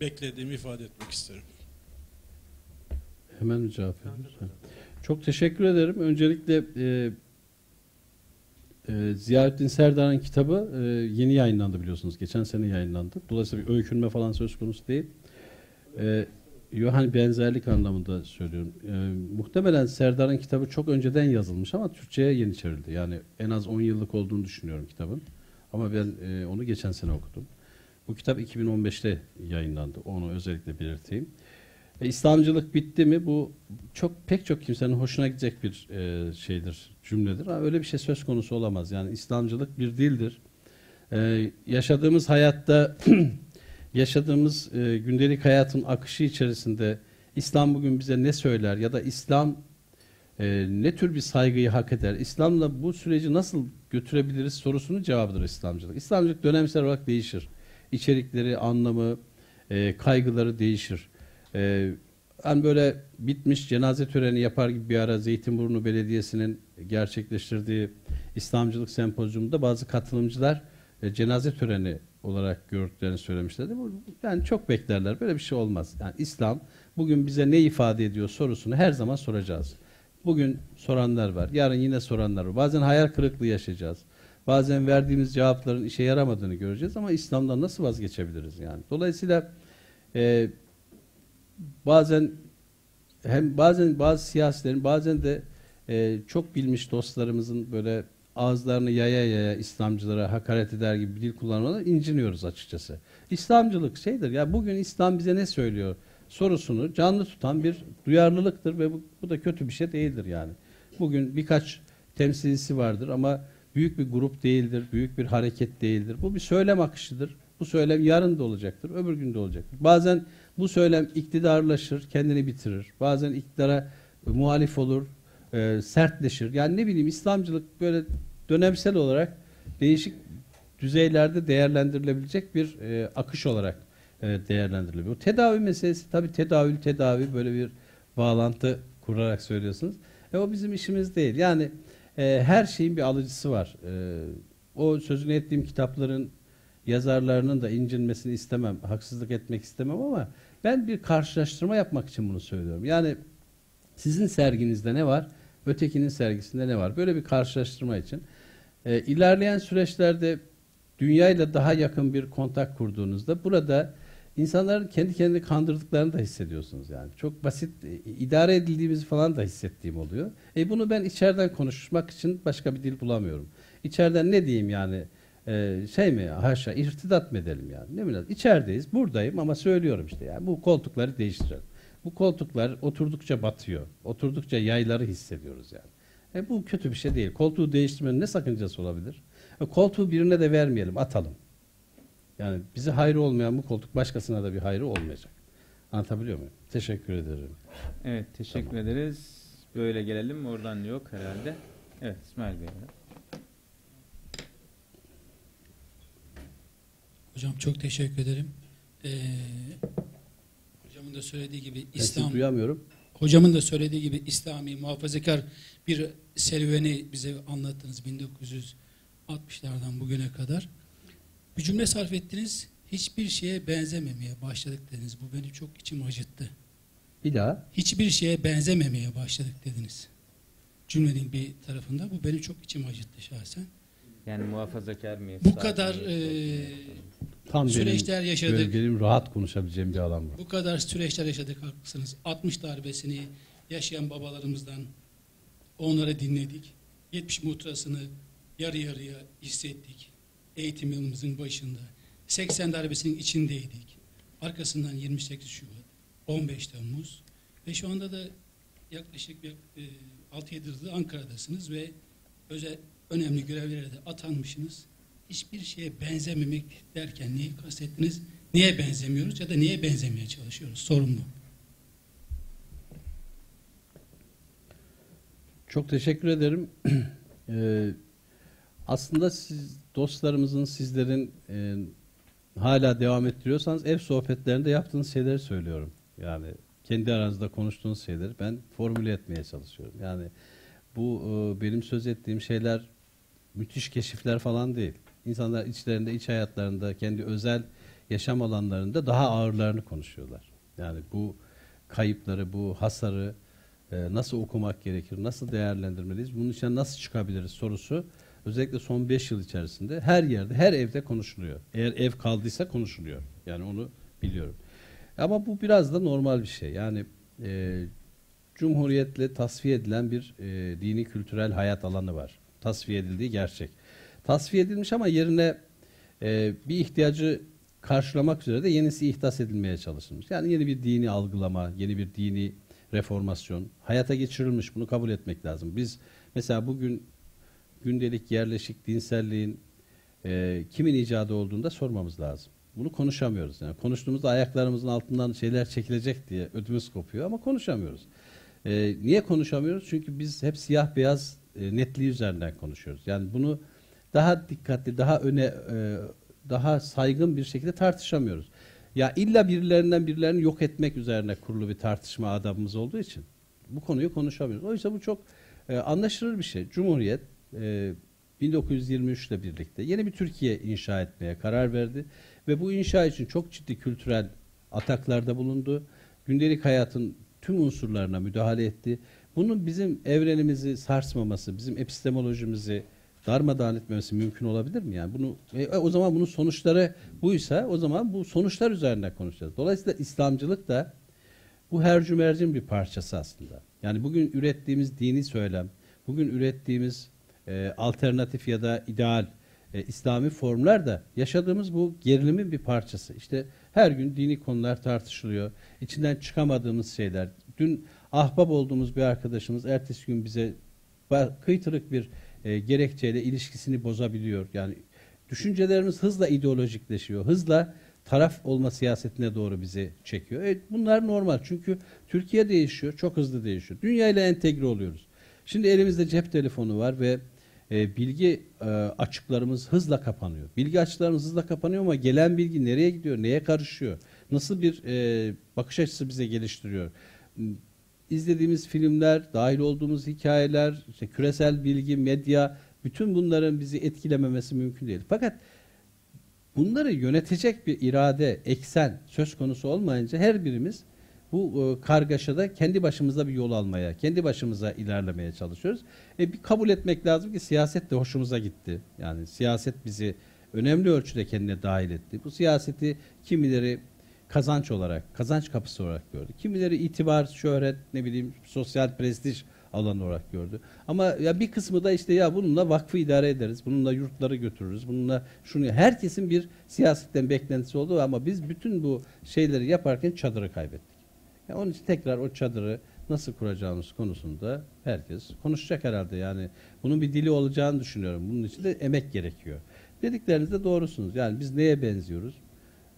beklediğimi ifade etmek isterim. Hemen cevap vereyim? Çok teşekkür ederim. Öncelikle e, e, Ziyaettin Serdar'ın kitabı e, yeni yayınlandı biliyorsunuz. Geçen sene yayınlandı. Dolayısıyla bir öykünme falan söz konusu değil. E, yo, hani benzerlik anlamında söylüyorum. E, muhtemelen Serdar'ın kitabı çok önceden yazılmış ama Türkçe'ye yeni çevrildi. Yani en az 10 yıllık olduğunu düşünüyorum kitabın. Ama ben e, onu geçen sene okudum. Bu kitap 2015'te yayınlandı. Onu özellikle belirteyim. E, İslamcılık bitti mi? Bu çok pek çok kimsenin hoşuna gidecek bir e, şeydir, cümledir. Ha, öyle bir şey söz konusu olamaz. Yani İslamcılık bir dildir. E, yaşadığımız hayatta, yaşadığımız e, gündelik hayatın akışı içerisinde İslam bugün bize ne söyler ya da İslam e, ne tür bir saygıyı hak eder? İslam'la bu süreci nasıl götürebiliriz sorusunun cevabıdır İslamcılık. İslamcılık dönemsel olarak değişir. İçerikleri, anlamı, e, kaygıları değişir. Ee, hani böyle bitmiş cenaze töreni yapar gibi bir ara Zeytinburnu Belediyesi'nin gerçekleştirdiği İslamcılık sempozyumunda bazı katılımcılar e, cenaze töreni olarak gördüklerini söylemişlerdi. Yani çok beklerler. Böyle bir şey olmaz. Yani İslam bugün bize ne ifade ediyor sorusunu her zaman soracağız. Bugün soranlar var. Yarın yine soranlar var. Bazen hayal kırıklığı yaşayacağız. Bazen verdiğimiz cevapların işe yaramadığını göreceğiz ama İslam'dan nasıl vazgeçebiliriz yani? Dolayısıyla e, bazen hem bazen bazı siyasilerin bazen de e, çok bilmiş dostlarımızın böyle ağızlarını yaya yaya İslamcılara hakaret eder gibi bir dil kullanmalarına inciniyoruz açıkçası. İslamcılık şeydir ya bugün İslam bize ne söylüyor sorusunu canlı tutan bir duyarlılıktır ve bu, bu da kötü bir şey değildir yani. Bugün birkaç temsilcisi vardır ama büyük bir grup değildir, büyük bir hareket değildir. Bu bir söylem akışıdır. Bu söylem yarın da olacaktır, öbür gün de olacaktır. Bazen bu söylem iktidarlaşır, kendini bitirir. Bazen iktidara muhalif olur, e, sertleşir. Yani ne bileyim İslamcılık böyle dönemsel olarak değişik düzeylerde değerlendirilebilecek bir e, akış olarak e, değerlendirilebiliyor. Tedavi meselesi tabii tedavül tedavi böyle bir bağlantı kurarak söylüyorsunuz. E, o bizim işimiz değil. Yani e, her şeyin bir alıcısı var. E, o sözünü ettiğim kitapların yazarlarının da incinmesini istemem, haksızlık etmek istemem ama ben bir karşılaştırma yapmak için bunu söylüyorum. Yani sizin serginizde ne var, ötekinin sergisinde ne var? Böyle bir karşılaştırma için. E, ilerleyen süreçlerde dünyayla daha yakın bir kontak kurduğunuzda burada insanların kendi kendini kandırdıklarını da hissediyorsunuz yani. Çok basit e, idare edildiğimizi falan da hissettiğim oluyor. E bunu ben içeriden konuşmak için başka bir dil bulamıyorum. İçeriden ne diyeyim yani? E, şey mi haşa irtidat mı edelim yani ne bileyim içerideyiz buradayım ama söylüyorum işte yani bu koltukları değiştirelim. Bu koltuklar oturdukça batıyor. Oturdukça yayları hissediyoruz yani. E bu kötü bir şey değil. Koltuğu değiştirmenin ne sakıncası olabilir? E, koltuğu birine de vermeyelim, atalım. Yani bize hayrı olmayan bu koltuk başkasına da bir hayrı olmayacak. Anlatabiliyor muyum? Teşekkür ederim. Evet teşekkür ederiz. Böyle gelelim oradan yok herhalde. Evet İsmail Bey. Hocam çok teşekkür ederim. Ee, hocamın da söylediği gibi İslam duyamıyorum. hocamın da söylediği gibi İslami muhafazakar bir serüveni bize anlattınız 1960'lardan bugüne kadar. Bir cümle sarf ettiniz. Hiçbir şeye benzememeye başladık dediniz. Bu benim çok içim acıttı. Bir daha. Hiçbir şeye benzememeye başladık dediniz. Cümlenin bir tarafında bu benim çok içim acıttı şahsen. Yani muhafazakar mıyız? Bu kadar mıyız, e? Tam süreçler benim, yaşadık. böyle benim rahat konuşabileceğim bir alan bu. Bu kadar süreçler yaşadık haklısınız. 60 darbesini yaşayan babalarımızdan onları dinledik. 70 muhtırasını yarı yarıya hissettik. Eğitim yılımızın başında. 80 darbesinin içindeydik. Arkasından 28 Şubat, 15 Temmuz ve şu anda da yaklaşık bir, e, 6-7 yıldır Ankara'dasınız ve özel önemli görevlere de atanmışsınız. Hiçbir şeye benzememek derken neyi kastettiniz? Niye benzemiyoruz ya da niye benzemeye çalışıyoruz? Sorun bu. Çok teşekkür ederim. Ee, aslında siz dostlarımızın, sizlerin e, hala devam ettiriyorsanız ev sohbetlerinde yaptığınız şeyleri söylüyorum. Yani kendi aranızda konuştuğunuz şeyleri ben formüle etmeye çalışıyorum. Yani bu e, benim söz ettiğim şeyler müthiş keşifler falan değil. İnsanlar içlerinde, iç hayatlarında, kendi özel yaşam alanlarında daha ağırlarını konuşuyorlar. Yani bu kayıpları, bu hasarı e, nasıl okumak gerekir, nasıl değerlendirmeliyiz, bunun içine nasıl çıkabiliriz sorusu özellikle son 5 yıl içerisinde her yerde, her evde konuşuluyor. Eğer ev kaldıysa konuşuluyor. Yani onu biliyorum. Ama bu biraz da normal bir şey. Yani e, Cumhuriyetle tasfiye edilen bir e, dini kültürel hayat alanı var. Tasfiye edildiği gerçek. Tasfiye edilmiş ama yerine e, bir ihtiyacı karşılamak üzere de yenisi ihdas edilmeye çalışılmış. Yani yeni bir dini algılama, yeni bir dini reformasyon hayata geçirilmiş. Bunu kabul etmek lazım. Biz mesela bugün gündelik yerleşik dinselliğin e, kimin icadı olduğunu da sormamız lazım. Bunu konuşamıyoruz. Yani konuştuğumuzda ayaklarımızın altından şeyler çekilecek diye ödümüz kopuyor ama konuşamıyoruz. E, niye konuşamıyoruz? Çünkü biz hep siyah beyaz e, netliği üzerinden konuşuyoruz. Yani bunu daha dikkatli, daha öne, e, daha saygın bir şekilde tartışamıyoruz. Ya illa birilerinden birilerini yok etmek üzerine kurulu bir tartışma adabımız olduğu için bu konuyu konuşamıyoruz. O yüzden bu çok e, anlaşılır bir şey. Cumhuriyet e, 1923 ile birlikte yeni bir Türkiye inşa etmeye karar verdi ve bu inşa için çok ciddi kültürel ataklarda bulundu. Gündelik hayatın tüm unsurlarına müdahale etti. Bunun bizim evrenimizi sarsmaması, bizim epistemolojimizi darmadağın etmemesi mümkün olabilir mi? Yani bunu e, o zaman bunun sonuçları buysa o zaman bu sonuçlar üzerine konuşacağız. Dolayısıyla İslamcılık da bu hercümercin bir parçası aslında. Yani bugün ürettiğimiz dini söylem, bugün ürettiğimiz e, alternatif ya da ideal e, İslami formlar da yaşadığımız bu gerilimin bir parçası. İşte her gün dini konular tartışılıyor. İçinden çıkamadığımız şeyler. Dün ahbap olduğumuz bir arkadaşımız ertesi gün bize kıytırık bir e, gerekçeyle ilişkisini bozabiliyor. Yani düşüncelerimiz hızla ideolojikleşiyor. Hızla taraf olma siyasetine doğru bizi çekiyor. Evet, bunlar normal. Çünkü Türkiye değişiyor. Çok hızlı değişiyor. Dünya ile entegre oluyoruz. Şimdi elimizde cep telefonu var ve e, bilgi e, açıklarımız hızla kapanıyor. Bilgi açıklarımız hızla kapanıyor ama gelen bilgi nereye gidiyor, neye karışıyor, nasıl bir e, bakış açısı bize geliştiriyor. İzlediğimiz filmler, dahil olduğumuz hikayeler, işte küresel bilgi, medya, bütün bunların bizi etkilememesi mümkün değil. Fakat bunları yönetecek bir irade, eksen söz konusu olmayınca her birimiz bu e, kargaşada kendi başımıza bir yol almaya, kendi başımıza ilerlemeye çalışıyoruz. E, bir kabul etmek lazım ki siyaset de hoşumuza gitti. Yani siyaset bizi önemli ölçüde kendine dahil etti. Bu siyaseti kimileri kazanç olarak, kazanç kapısı olarak gördü. Kimileri itibar, şöhret, ne bileyim sosyal prestij alanı olarak gördü. Ama ya bir kısmı da işte ya bununla vakfı idare ederiz, bununla yurtları götürürüz, bununla şunu herkesin bir siyasetten beklentisi oldu ama biz bütün bu şeyleri yaparken çadırı kaybettik. Ya onun için tekrar o çadırı nasıl kuracağımız konusunda herkes konuşacak herhalde yani bunun bir dili olacağını düşünüyorum. Bunun için de emek gerekiyor. Dediklerinizde doğrusunuz. Yani biz neye benziyoruz?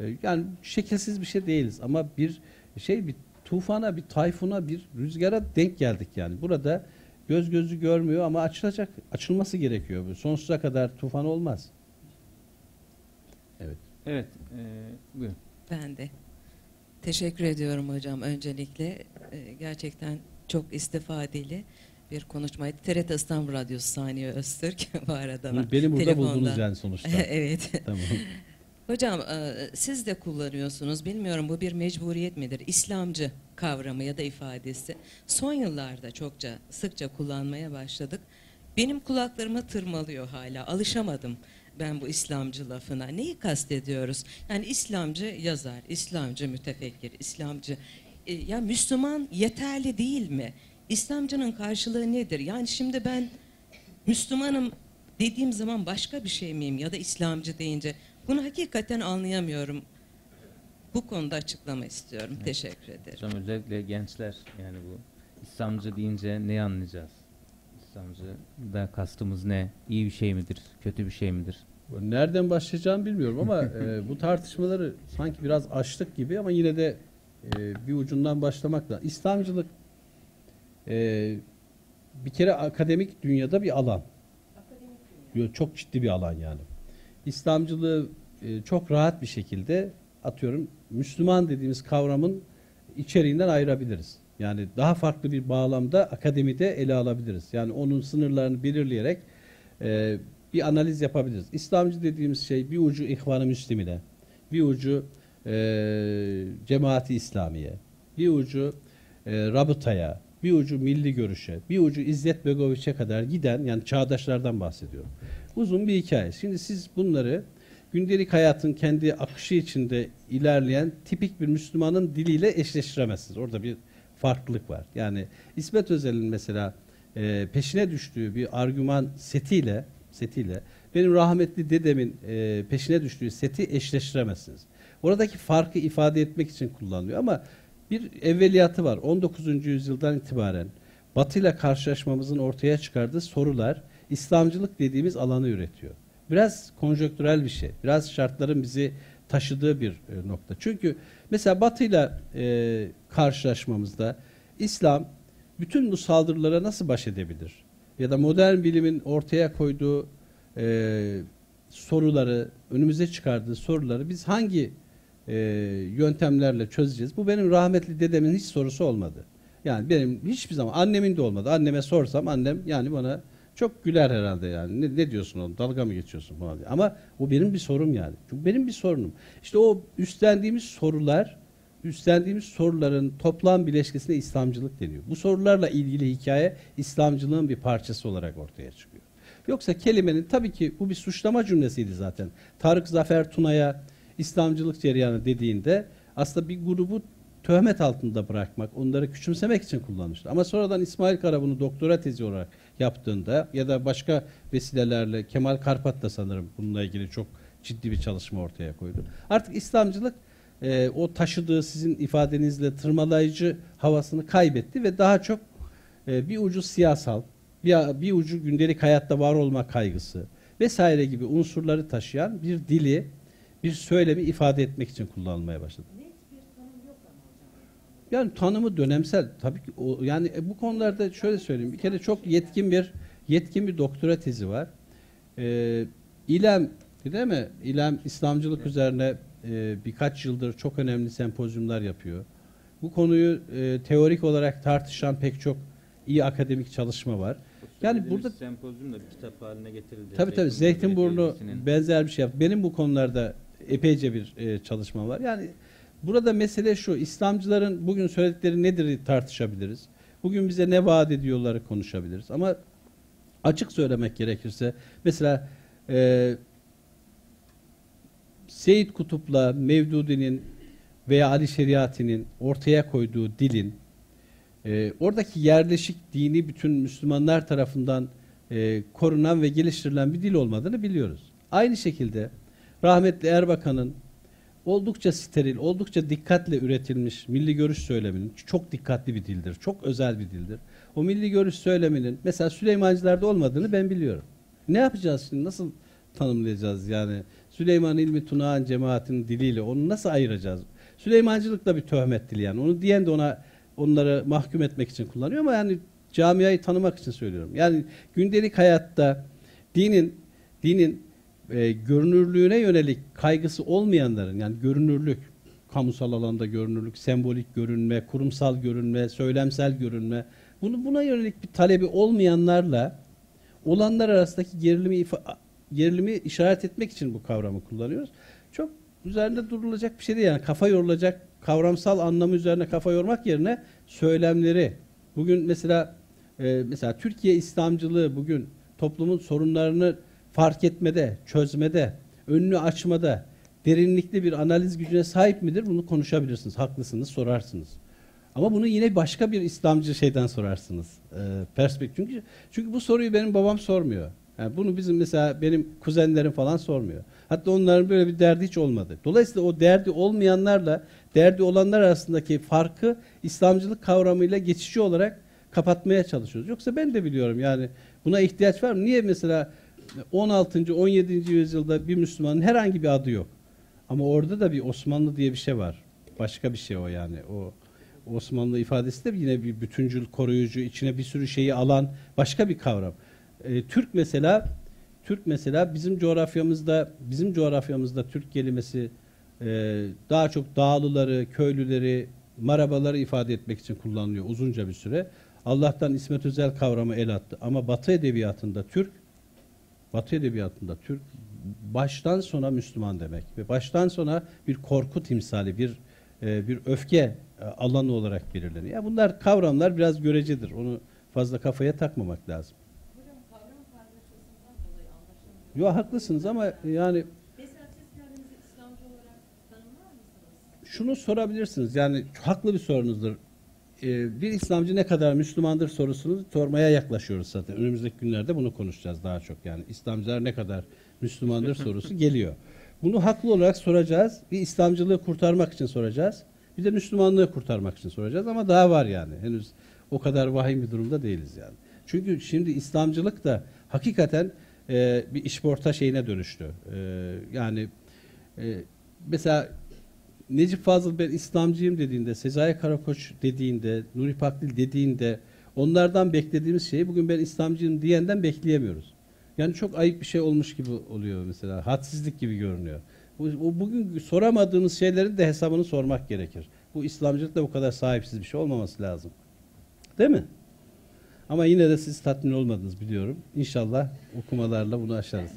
Ee, Yani şekilsiz bir şey değiliz ama bir şey bir tufana, bir tayfuna, bir rüzgara denk geldik yani. Burada göz gözü görmüyor ama açılacak, açılması gerekiyor. Bu Sonsuza kadar tufan olmaz. Evet. Evet, e, buyurun. Ben de. Teşekkür ediyorum hocam öncelikle. Ee, Gerçekten çok istifadeli bir konuşmaydı. TRT İstanbul Radyosu Saniye Öztürk bu arada. var. Beni burada Telefonda. buldunuz yani sonuçta. evet. tamam. Hocam e, siz de kullanıyorsunuz. Bilmiyorum bu bir mecburiyet midir? İslamcı kavramı ya da ifadesi. Son yıllarda çokça sıkça kullanmaya başladık. Benim kulaklarıma tırmalıyor hala. Alışamadım ben bu İslamcı lafına. Neyi kastediyoruz? Yani İslamcı yazar, İslamcı mütefekkir, İslamcı e, ya Müslüman yeterli değil mi? İslamcının karşılığı nedir? Yani şimdi ben Müslümanım dediğim zaman başka bir şey miyim ya da İslamcı deyince bunu hakikaten anlayamıyorum. Bu konuda açıklama istiyorum. Teşekkür ederim. Hocam özellikle gençler yani bu İslamcı deyince ne anlayacağız? İslamcı da kastımız ne? İyi bir şey midir? Kötü bir şey midir? Nereden başlayacağımı bilmiyorum ama e, bu tartışmaları sanki biraz açtık gibi ama yine de e, bir ucundan başlamakla. İslamcılık e, bir kere akademik dünyada bir alan. Yo, Çok ciddi bir alan yani. İslamcılığı e, çok rahat bir şekilde atıyorum Müslüman dediğimiz kavramın içeriğinden ayırabiliriz. Yani daha farklı bir bağlamda akademide ele alabiliriz. Yani onun sınırlarını belirleyerek e, bir analiz yapabiliriz. İslamcı dediğimiz şey bir ucu İhvan-ı Müslimine, bir ucu e, Cemaati İslamiye, bir ucu e, Rabıtaya, bir ucu Milli Görüşe, bir ucu İzzet Begoviç'e kadar giden yani çağdaşlardan bahsediyorum. Uzun bir hikaye. Şimdi siz bunları gündelik hayatın kendi akışı içinde ilerleyen tipik bir Müslümanın diliyle eşleştiremezsiniz. Orada bir farklılık var. Yani İsmet Özel'in mesela e, peşine düştüğü bir argüman setiyle setiyle benim rahmetli dedemin e, peşine düştüğü seti eşleştiremezsiniz. Oradaki farkı ifade etmek için kullanılıyor ama bir evveliyatı var. 19. yüzyıldan itibaren Batı ile karşılaşmamızın ortaya çıkardığı sorular İslamcılık dediğimiz alanı üretiyor. Biraz konjonktürel bir şey. Biraz şartların bizi taşıdığı bir e, nokta. Çünkü mesela Batı ile e, karşılaşmamızda İslam bütün bu saldırılara nasıl baş edebilir? Ya da modern bilimin ortaya koyduğu e, soruları, önümüze çıkardığı soruları biz hangi e, yöntemlerle çözeceğiz? Bu benim rahmetli dedemin hiç sorusu olmadı. Yani benim hiçbir zaman annemin de olmadı. Anneme sorsam annem yani bana çok güler herhalde yani. Ne, ne diyorsun oğlum? Dalga mı geçiyorsun falan diye. Ama o benim bir sorum yani. Çünkü benim bir sorunum. İşte o üstlendiğimiz sorular, üstlendiğimiz soruların toplam bileşkesine İslamcılık deniyor. Bu sorularla ilgili hikaye İslamcılığın bir parçası olarak ortaya çıkıyor. Yoksa kelimenin tabii ki bu bir suçlama cümlesiydi zaten. Tarık Zafer Tuna'ya İslamcılık cereyanı dediğinde aslında bir grubu töhmet altında bırakmak, onları küçümsemek için kullanmıştı. Ama sonradan İsmail Kara bunu doktora tezi olarak yaptığında ya da başka vesilelerle Kemal Karpat da sanırım bununla ilgili çok ciddi bir çalışma ortaya koydu. Artık İslamcılık e, o taşıdığı sizin ifadenizle tırmalayıcı havasını kaybetti ve daha çok e, bir ucu siyasal, bir, bir ucu gündelik hayatta var olma kaygısı vesaire gibi unsurları taşıyan bir dili, bir söylemi ifade etmek için kullanılmaya başladı. Yani tanımı dönemsel tabii ki o, yani e, bu konularda şöyle söyleyeyim bir kere çok yetkin bir yetkin bir doktora tezi var. Ee, İlem değil mi? İlem İslamcılık üzerine e, birkaç yıldır çok önemli sempozyumlar yapıyor. Bu konuyu e, teorik olarak tartışan pek çok iyi akademik çalışma var. Yani burada sempozyum da bir kitap haline getirildi. Tabii tabii Zeytinburnu benzer bir şey yaptı. Benim bu konularda epeyce bir e, çalışma var. Yani burada mesele şu. İslamcıların bugün söyledikleri nedir tartışabiliriz. Bugün bize ne vaat ediyorları konuşabiliriz. Ama açık söylemek gerekirse mesela e, Seyit Kutup'la Mevdudi'nin veya Ali Şeriati'nin ortaya koyduğu dilin e, oradaki yerleşik dini bütün Müslümanlar tarafından e, korunan ve geliştirilen bir dil olmadığını biliyoruz. Aynı şekilde rahmetli Erbakan'ın oldukça steril, oldukça dikkatle üretilmiş milli görüş söyleminin çok dikkatli bir dildir, çok özel bir dildir. O milli görüş söyleminin mesela Süleymancılarda olmadığını ben biliyorum. Ne yapacağız şimdi? Nasıl tanımlayacağız yani? Süleyman İlmi Tunağan cemaatinin diliyle onu nasıl ayıracağız? Süleymancılık da bir töhmet dili yani. Onu diyen de ona onları mahkum etmek için kullanıyor ama yani camiayı tanımak için söylüyorum. Yani gündelik hayatta dinin dinin e, görünürlüğüne yönelik kaygısı olmayanların yani görünürlük, kamusal alanda görünürlük, sembolik görünme, kurumsal görünme, söylemsel görünme bunu buna yönelik bir talebi olmayanlarla olanlar arasındaki gerilimi gerilimi işaret etmek için bu kavramı kullanıyoruz. Çok üzerinde durulacak bir şey değil yani kafa yorulacak kavramsal anlamı üzerine kafa yormak yerine söylemleri bugün mesela e, mesela Türkiye İslamcılığı bugün toplumun sorunlarını fark etmede, çözmede, önünü açmada derinlikli bir analiz gücüne sahip midir? Bunu konuşabilirsiniz. Haklısınız, sorarsınız. Ama bunu yine başka bir İslamcı şeyden sorarsınız. E, perspektif. Çünkü, çünkü bu soruyu benim babam sormuyor. Yani bunu bizim mesela benim kuzenlerim falan sormuyor. Hatta onların böyle bir derdi hiç olmadı. Dolayısıyla o derdi olmayanlarla derdi olanlar arasındaki farkı İslamcılık kavramıyla geçici olarak kapatmaya çalışıyoruz. Yoksa ben de biliyorum yani buna ihtiyaç var mı? Niye mesela 16. 17. yüzyılda bir Müslümanın herhangi bir adı yok. Ama orada da bir Osmanlı diye bir şey var. Başka bir şey o yani. O Osmanlı ifadesi de yine bir bütüncül, koruyucu, içine bir sürü şeyi alan başka bir kavram. Ee, Türk mesela Türk mesela bizim coğrafyamızda bizim coğrafyamızda Türk kelimesi e, daha çok dağlıları, köylüleri, marabaları ifade etmek için kullanılıyor uzunca bir süre. Allah'tan İsmet Özel kavramı el attı. Ama Batı edebiyatında Türk Batı edebiyatında Türk baştan sona Müslüman demek ve baştan sona bir korku timsali, bir e, bir öfke e, alanı olarak belirleniyor. Ya bunlar kavramlar biraz görecedir. Onu fazla kafaya takmamak lazım. Yo haklısınız ama yani Mesela siz kendinizi İslamcı olarak tanımlar mısınız? şunu sorabilirsiniz. Yani haklı bir sorunuzdur. Ee, bir İslamcı ne kadar Müslümandır sorusunu sormaya yaklaşıyoruz zaten. Önümüzdeki günlerde bunu konuşacağız daha çok. Yani İslamcılar ne kadar Müslümandır sorusu geliyor. Bunu haklı olarak soracağız. Bir İslamcılığı kurtarmak için soracağız. Bir de Müslümanlığı kurtarmak için soracağız ama daha var yani. Henüz o kadar vahim bir durumda değiliz yani. Çünkü şimdi İslamcılık da hakikaten e, bir işporta şeyine dönüştü. E, yani e, mesela Necip Fazıl ben İslamcıyım dediğinde, Sezai Karakoç dediğinde, Nuri Pakdil dediğinde onlardan beklediğimiz şeyi bugün ben İslamcıyım diyenden bekleyemiyoruz. Yani çok ayıp bir şey olmuş gibi oluyor mesela. Hadsizlik gibi görünüyor. Bu, bu- bugün soramadığımız şeylerin de hesabını sormak gerekir. Bu İslamcılık da bu kadar sahipsiz bir şey olmaması lazım. Değil mi? Ama yine de siz tatmin olmadınız biliyorum. İnşallah okumalarla bunu aşarız.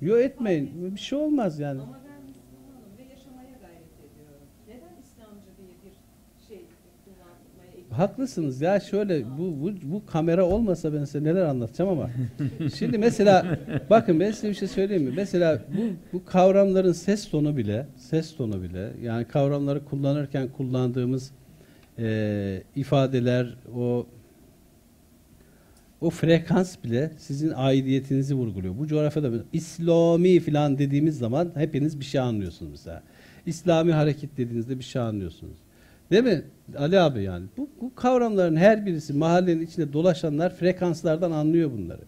Yo etmeyin. Bir şey olmaz yani. ama ben Müslümanım ve yaşamaya gayret ediyorum. Neden İslamcı diye bir şey kullanmaya ihtiyaç Haklısınız ya şöyle bu, bu bu kamera olmasa ben size neler anlatacağım ama şimdi mesela bakın ben size bir şey söyleyeyim mi? Mesela bu bu kavramların ses tonu bile ses tonu bile yani kavramları kullanırken kullandığımız eee, ifadeler o o frekans bile sizin aidiyetinizi vurguluyor. Bu coğrafyada İslami falan dediğimiz zaman hepiniz bir şey anlıyorsunuz mesela. İslami hareket dediğinizde bir şey anlıyorsunuz. Değil mi Ali abi yani? Bu, bu kavramların her birisi mahallenin içinde dolaşanlar frekanslardan anlıyor bunları.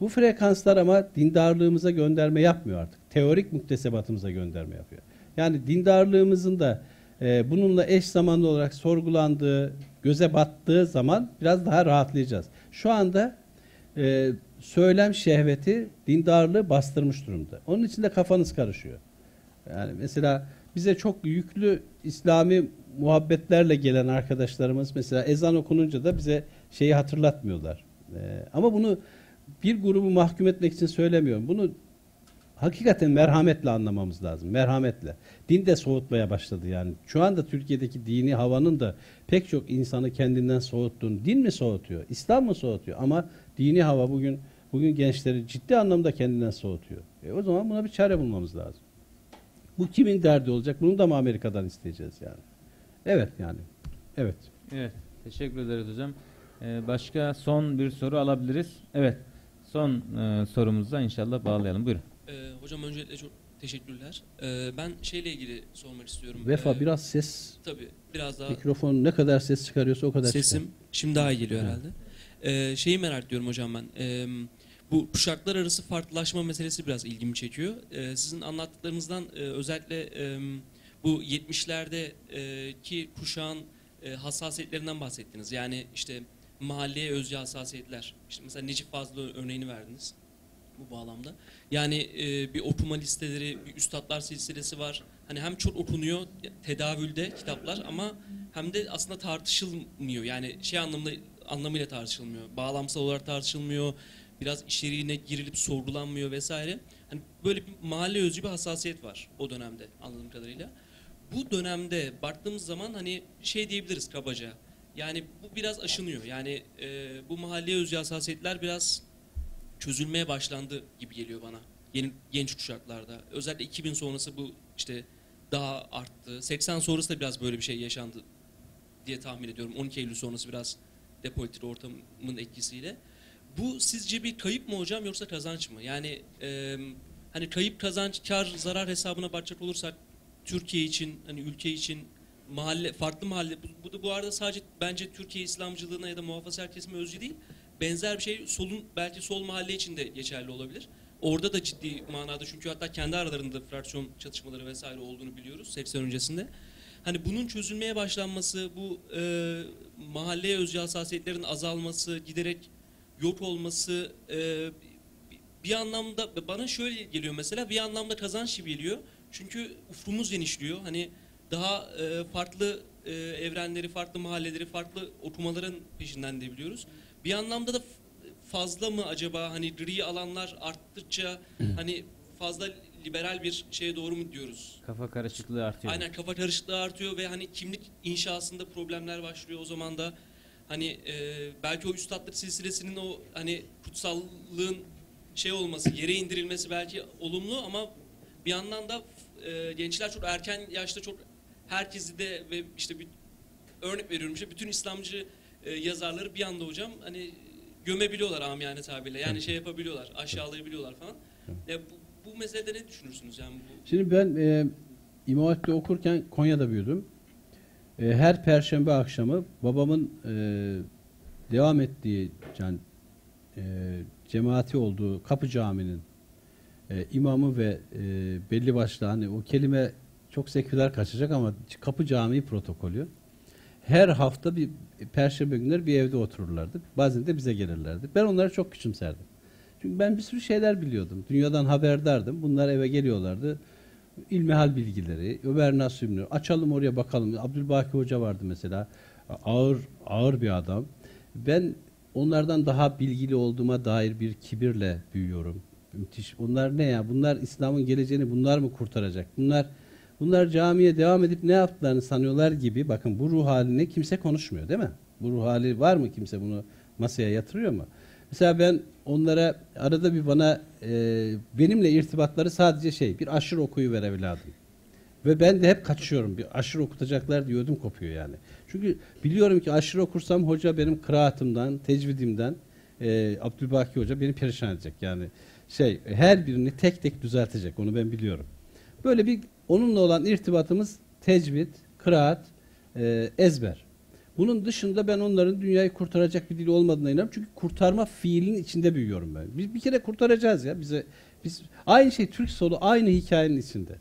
Bu frekanslar ama dindarlığımıza gönderme yapmıyor artık. Teorik muktesebatımıza gönderme yapıyor. Yani dindarlığımızın da e, bununla eş zamanlı olarak sorgulandığı, göze battığı zaman biraz daha rahatlayacağız. Şu anda e, söylem şehveti dindarlığı bastırmış durumda. Onun için de kafanız karışıyor. Yani mesela bize çok yüklü İslami muhabbetlerle gelen arkadaşlarımız mesela ezan okununca da bize şeyi hatırlatmıyorlar. Ee, ama bunu bir grubu mahkum etmek için söylemiyorum. Bunu hakikaten merhametle anlamamız lazım. Merhametle. Din de soğutmaya başladı yani. Şu anda Türkiye'deki dini havanın da pek çok insanı kendinden soğuttuğunu. Din mi soğutuyor? İslam mı soğutuyor? Ama dini hava bugün bugün gençleri ciddi anlamda kendinden soğutuyor. E o zaman buna bir çare bulmamız lazım. Bu kimin derdi olacak? Bunu da mı Amerika'dan isteyeceğiz yani? Evet yani. Evet. Evet, teşekkür ederiz hocam. Ee, başka son bir soru alabiliriz. Evet, son e, sorumuza inşallah bağlayalım. Buyurun. Ee, hocam öncelikle çok teşekkürler. Ee, ben şeyle ilgili sormak istiyorum. Vefa Ee, biraz ses Tabii biraz daha mikrofon ne kadar ses çıkarıyorsa o kadar sesim çıkar. şimdi daha iyi geliyor herhalde. Ee, şeyi merak ediyorum hocam ben. Ee, bu kuşaklar arası farklılaşma meselesi biraz ilgimi çekiyor. Ee, sizin anlattıklarınızdan e, özellikle e, bu 70'lerdeki kuşağın e, hassasiyetlerinden bahsettiniz. Yani işte mahalleye özgü hassasiyetler. İşte mesela Necip Fazıl örneğini verdiniz bu bağlamda. Yani e, bir okuma listeleri, bir üstadlar silsilesi var. Hani hem çok okunuyor tedavülde kitaplar ama hem de aslında tartışılmıyor. Yani şey anlamında anlamıyla tartışılmıyor. Bağlamsal olarak tartışılmıyor. Biraz içeriğine girilip sorgulanmıyor vesaire. Hani böyle bir mahalle özgü bir hassasiyet var o dönemde anladığım kadarıyla. Bu dönemde baktığımız zaman hani şey diyebiliriz kabaca. Yani bu biraz aşınıyor. Yani e, bu mahalleye özgü hassasiyetler biraz çözülmeye başlandı gibi geliyor bana. Yeni genç kuşaklarda. Özellikle 2000 sonrası bu işte daha arttı. 80 sonrası da biraz böyle bir şey yaşandı diye tahmin ediyorum. 12 Eylül sonrası biraz depolitik ortamın etkisiyle. Bu sizce bir kayıp mı hocam yoksa kazanç mı? Yani e, hani kayıp kazanç kar zarar hesabına bakacak olursak Türkiye için hani ülke için mahalle farklı mahalle bu, bu bu arada sadece bence Türkiye İslamcılığına ya da muhafazakar kesime özgü değil. Benzer bir şey solun belki sol mahalle için de geçerli olabilir. Orada da ciddi manada çünkü hatta kendi aralarında fraksiyon çatışmaları vesaire olduğunu biliyoruz 80 öncesinde. Hani bunun çözülmeye başlanması, bu e, mahalleye özgü hassasiyetlerin azalması, giderek yok olması e, bir anlamda bana şöyle geliyor mesela bir anlamda kazanç gibi geliyor. Çünkü ufkumuz genişliyor. Hani daha e, farklı e, evrenleri, farklı mahalleleri, farklı okumaların peşinden de biliyoruz. Bir anlamda da fazla mı acaba hani gri alanlar arttıkça hani fazla liberal bir şeye doğru mu diyoruz? Kafa karışıklığı artıyor. Aynen kafa karışıklığı artıyor ve hani kimlik inşasında problemler başlıyor o zaman da hani e, belki o üstadlık silsilesinin o hani kutsallığın şey olması, yere indirilmesi belki olumlu ama bir yandan da e, gençler çok erken yaşta çok herkesi de ve işte bir örnek veriyorum işte bütün İslamcı e, yazarları bir anda hocam hani gömebiliyorlar amiyane tabirle. Yani şey yapabiliyorlar, aşağılayabiliyorlar falan. Ya bu, bu meselede ne düşünürsünüz yani bu Şimdi ben e, İmam Hatip'te okurken Konya'da büyüdüm. E, her perşembe akşamı babamın e, devam ettiği yani e, cemaati olduğu Kapı Camii'nin e, imamı ve e, belli başlı hani o kelime çok seküler kaçacak ama Kapı Camii protokolü her hafta bir perşembe günleri bir evde otururlardı. Bazen de bize gelirlerdi. Ben onları çok küçümserdim. Çünkü ben bir sürü şeyler biliyordum. Dünyadan haberdardım. Bunlar eve geliyorlardı. İlmihal bilgileri, Ömer İbni, açalım oraya bakalım. Abdülbaki Hoca vardı mesela. Ağır ağır bir adam. Ben onlardan daha bilgili olduğuma dair bir kibirle büyüyorum. Müthiş. Bunlar ne ya? Bunlar İslam'ın geleceğini bunlar mı kurtaracak? Bunlar bunlar camiye devam edip ne yaptıklarını sanıyorlar gibi. Bakın bu ruh halini kimse konuşmuyor değil mi? Bu ruh hali var mı kimse bunu masaya yatırıyor mu? Mesela ben onlara arada bir bana e, benimle irtibatları sadece şey bir aşırı okuyu ver evladım. Ve ben de hep kaçıyorum. Bir aşırı okutacaklar diye ödüm kopuyor yani. Çünkü biliyorum ki aşırı okursam hoca benim kıraatımdan, tecvidimden e, Abdülbaki Hoca beni perişan edecek. Yani şey her birini tek tek düzeltecek. Onu ben biliyorum. Böyle bir onunla olan irtibatımız tecvid, kıraat, e, ezber. Bunun dışında ben onların dünyayı kurtaracak bir dil olmadığına inanıyorum. Çünkü kurtarma fiilinin içinde büyüyorum ben. Biz bir kere kurtaracağız ya. Bize biz aynı şey Türk solu aynı hikayenin içinde.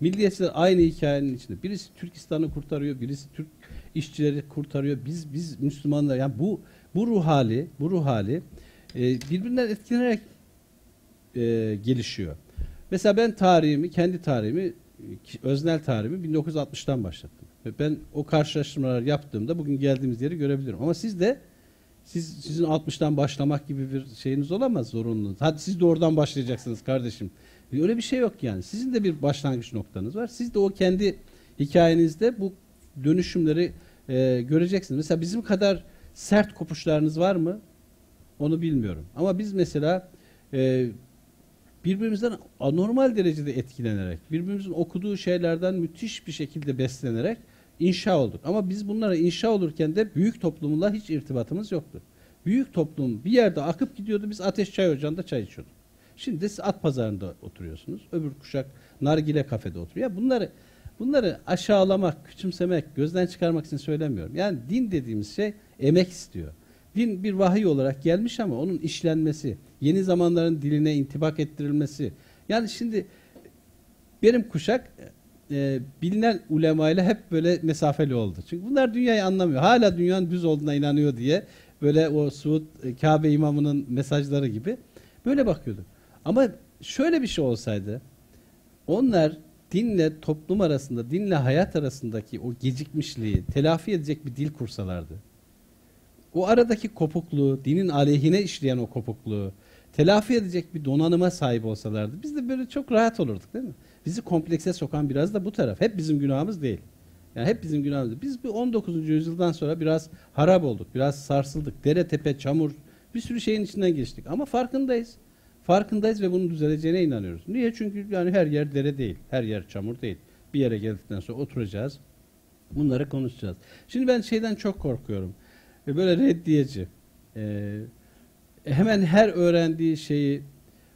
Milliyetçiler aynı hikayenin içinde. Birisi Türkistan'ı kurtarıyor, birisi Türk işçileri kurtarıyor. Biz biz Müslümanlar yani bu bu ruh hali, bu ruh hali e, birbirinden etkilenerek e, gelişiyor. Mesela ben tarihimi, kendi tarihimi, e, öznel tarihimi 1960'tan başlattım. Ve ben o karşılaştırmalar yaptığımda bugün geldiğimiz yeri görebilirim. Ama siz de siz sizin 60'tan başlamak gibi bir şeyiniz olamaz zorunluluğunuz. Hadi siz de oradan başlayacaksınız kardeşim. Öyle bir şey yok yani. Sizin de bir başlangıç noktanız var. Siz de o kendi hikayenizde bu dönüşümleri e, göreceksiniz. Mesela bizim kadar sert kopuşlarınız var mı? Onu bilmiyorum. Ama biz mesela e, birbirimizden anormal derecede etkilenerek, birbirimizin okuduğu şeylerden müthiş bir şekilde beslenerek inşa olduk. Ama biz bunlara inşa olurken de büyük toplumla hiç irtibatımız yoktu. Büyük toplum bir yerde akıp gidiyordu. Biz Ateş Çay Ocağı'nda çay içiyorduk. Şimdi siz at pazarında oturuyorsunuz. Öbür kuşak nargile kafede oturuyor. Bunları bunları aşağılamak, küçümsemek, gözden çıkarmak için söylemiyorum. Yani din dediğimiz şey emek istiyor. Din bir vahiy olarak gelmiş ama onun işlenmesi, yeni zamanların diline intibak ettirilmesi. Yani şimdi benim kuşak e, bilinen ulemayla hep böyle mesafeli oldu. Çünkü bunlar dünyayı anlamıyor. Hala dünyanın düz olduğuna inanıyor diye böyle o Suud e, Kabe imamının mesajları gibi böyle bakıyordu. Ama şöyle bir şey olsaydı onlar dinle toplum arasında, dinle hayat arasındaki o gecikmişliği telafi edecek bir dil kursalardı. O aradaki kopukluğu, dinin aleyhine işleyen o kopukluğu telafi edecek bir donanıma sahip olsalardı biz de böyle çok rahat olurduk değil mi? Bizi komplekse sokan biraz da bu taraf. Hep bizim günahımız değil. Yani hep bizim günahımız. Biz bu 19. yüzyıldan sonra biraz harap olduk. Biraz sarsıldık. Dere tepe, çamur bir sürü şeyin içinden geçtik. Ama farkındayız. Farkındayız ve bunun düzeleceğine inanıyoruz. Niye? Çünkü yani her yer dere değil. Her yer çamur değil. Bir yere geldikten sonra oturacağız. Bunları konuşacağız. Şimdi ben şeyden çok korkuyorum. E, Böyle reddiyeci. E, hemen her öğrendiği şeyi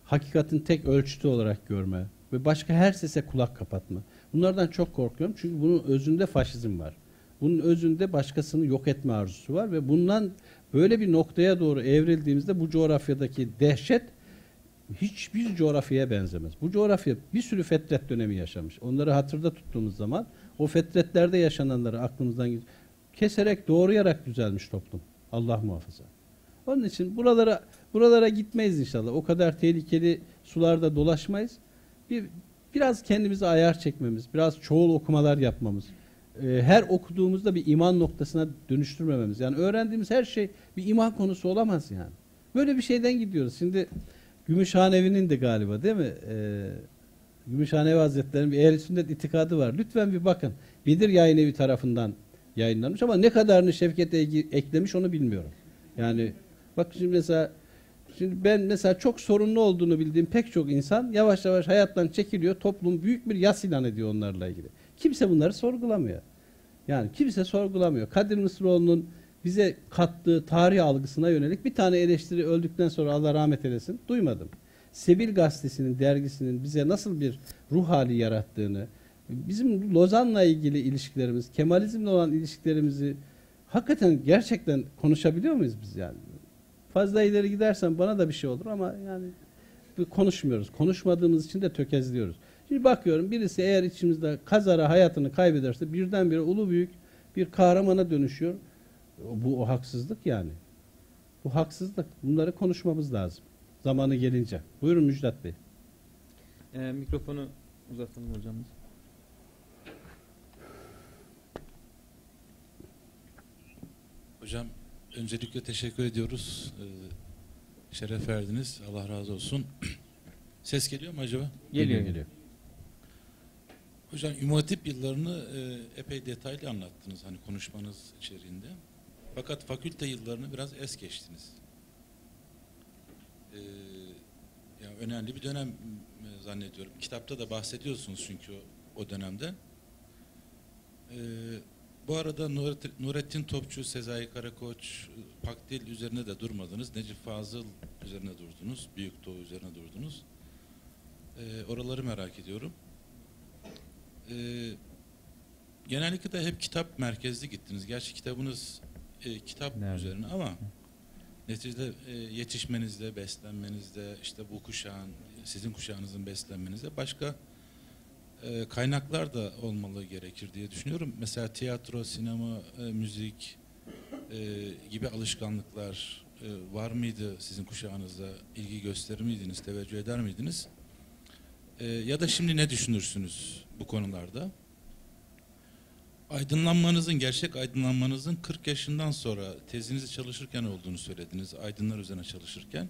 hakikatin tek ölçütü olarak görme ve başka her sese kulak kapatma. Bunlardan çok korkuyorum çünkü bunun özünde faşizm var. Bunun özünde başkasını yok etme arzusu var ve bundan böyle bir noktaya doğru evrildiğimizde bu coğrafyadaki dehşet hiçbir coğrafyaya benzemez. Bu coğrafya bir sürü fetret dönemi yaşamış. Onları hatırda tuttuğumuz zaman o fetretlerde yaşananları aklımızdan keserek doğrayarak düzelmiş toplum. Allah muhafaza. Onun için buralara buralara gitmeyiz inşallah. O kadar tehlikeli sularda dolaşmayız. Bir biraz kendimize ayar çekmemiz, biraz çoğul okumalar yapmamız. e, her okuduğumuzda bir iman noktasına dönüştürmememiz. Yani öğrendiğimiz her şey bir iman konusu olamaz yani. Böyle bir şeyden gidiyoruz. Şimdi Gümüşhanevi'nin de galiba değil mi? E, Gümüşhanevi Hazretleri'nin bir ehl sünnet itikadı var. Lütfen bir bakın. Bedir Yayın Evi tarafından yayınlanmış ama ne kadarını Şevket eklemiş onu bilmiyorum. Yani bak şimdi mesela şimdi ben mesela çok sorunlu olduğunu bildiğim pek çok insan yavaş yavaş hayattan çekiliyor. Toplum büyük bir yas ilan ediyor onlarla ilgili. Kimse bunları sorgulamıyor. Yani kimse sorgulamıyor. Kadir Mısıroğlu'nun bize kattığı tarih algısına yönelik bir tane eleştiri öldükten sonra Allah rahmet eylesin duymadım. Sebil Gazetesi'nin, dergisinin bize nasıl bir ruh hali yarattığını, bizim Lozan'la ilgili ilişkilerimiz, Kemalizmle olan ilişkilerimizi hakikaten gerçekten konuşabiliyor muyuz biz yani? Fazla ileri gidersen bana da bir şey olur ama yani bir konuşmuyoruz. Konuşmadığımız için de tökezliyoruz. Şimdi bakıyorum birisi eğer içimizde kazara hayatını kaybederse birdenbire ulu büyük bir kahramana dönüşüyor. Bu o haksızlık yani. Bu haksızlık. Bunları konuşmamız lazım. Zamanı gelince. Buyurun Müjdat Bey. Ee, mikrofonu uzatalım hocamız. Hocam öncelikle teşekkür ediyoruz. Ee, şeref verdiniz. Allah razı olsun. Ses geliyor mu acaba? Geliyor. geliyor. Hocam İmam yıllarını e, epey detaylı anlattınız hani konuşmanız içeriğinde. Fakat fakülte yıllarını biraz es geçtiniz. Ee, yani önemli bir dönem e, zannediyorum. Kitapta da bahsediyorsunuz çünkü o, o dönemde. Ee, bu arada Nurettin, Topçu, Sezai Karakoç, Pakdil üzerine de durmadınız. Necip Fazıl üzerine durdunuz. Büyük Doğu üzerine durdunuz. Ee, oraları merak ediyorum. Ee, genellikle de hep kitap merkezli gittiniz. Gerçi kitabınız e, kitap Nerede? üzerine ama neticede e, yetişmenizde, beslenmenizde, işte bu kuşağın, sizin kuşağınızın beslenmenizde başka e, kaynaklar da olmalı gerekir diye düşünüyorum. Mesela tiyatro, sinema, e, müzik e, gibi alışkanlıklar var mıydı sizin kuşağınızda? İlgi gösterir miydiniz, teveccüh eder miydiniz? Ya da şimdi ne düşünürsünüz bu konularda? Aydınlanmanızın, gerçek aydınlanmanızın 40 yaşından sonra tezinizi çalışırken olduğunu söylediniz. Aydınlar üzerine çalışırken.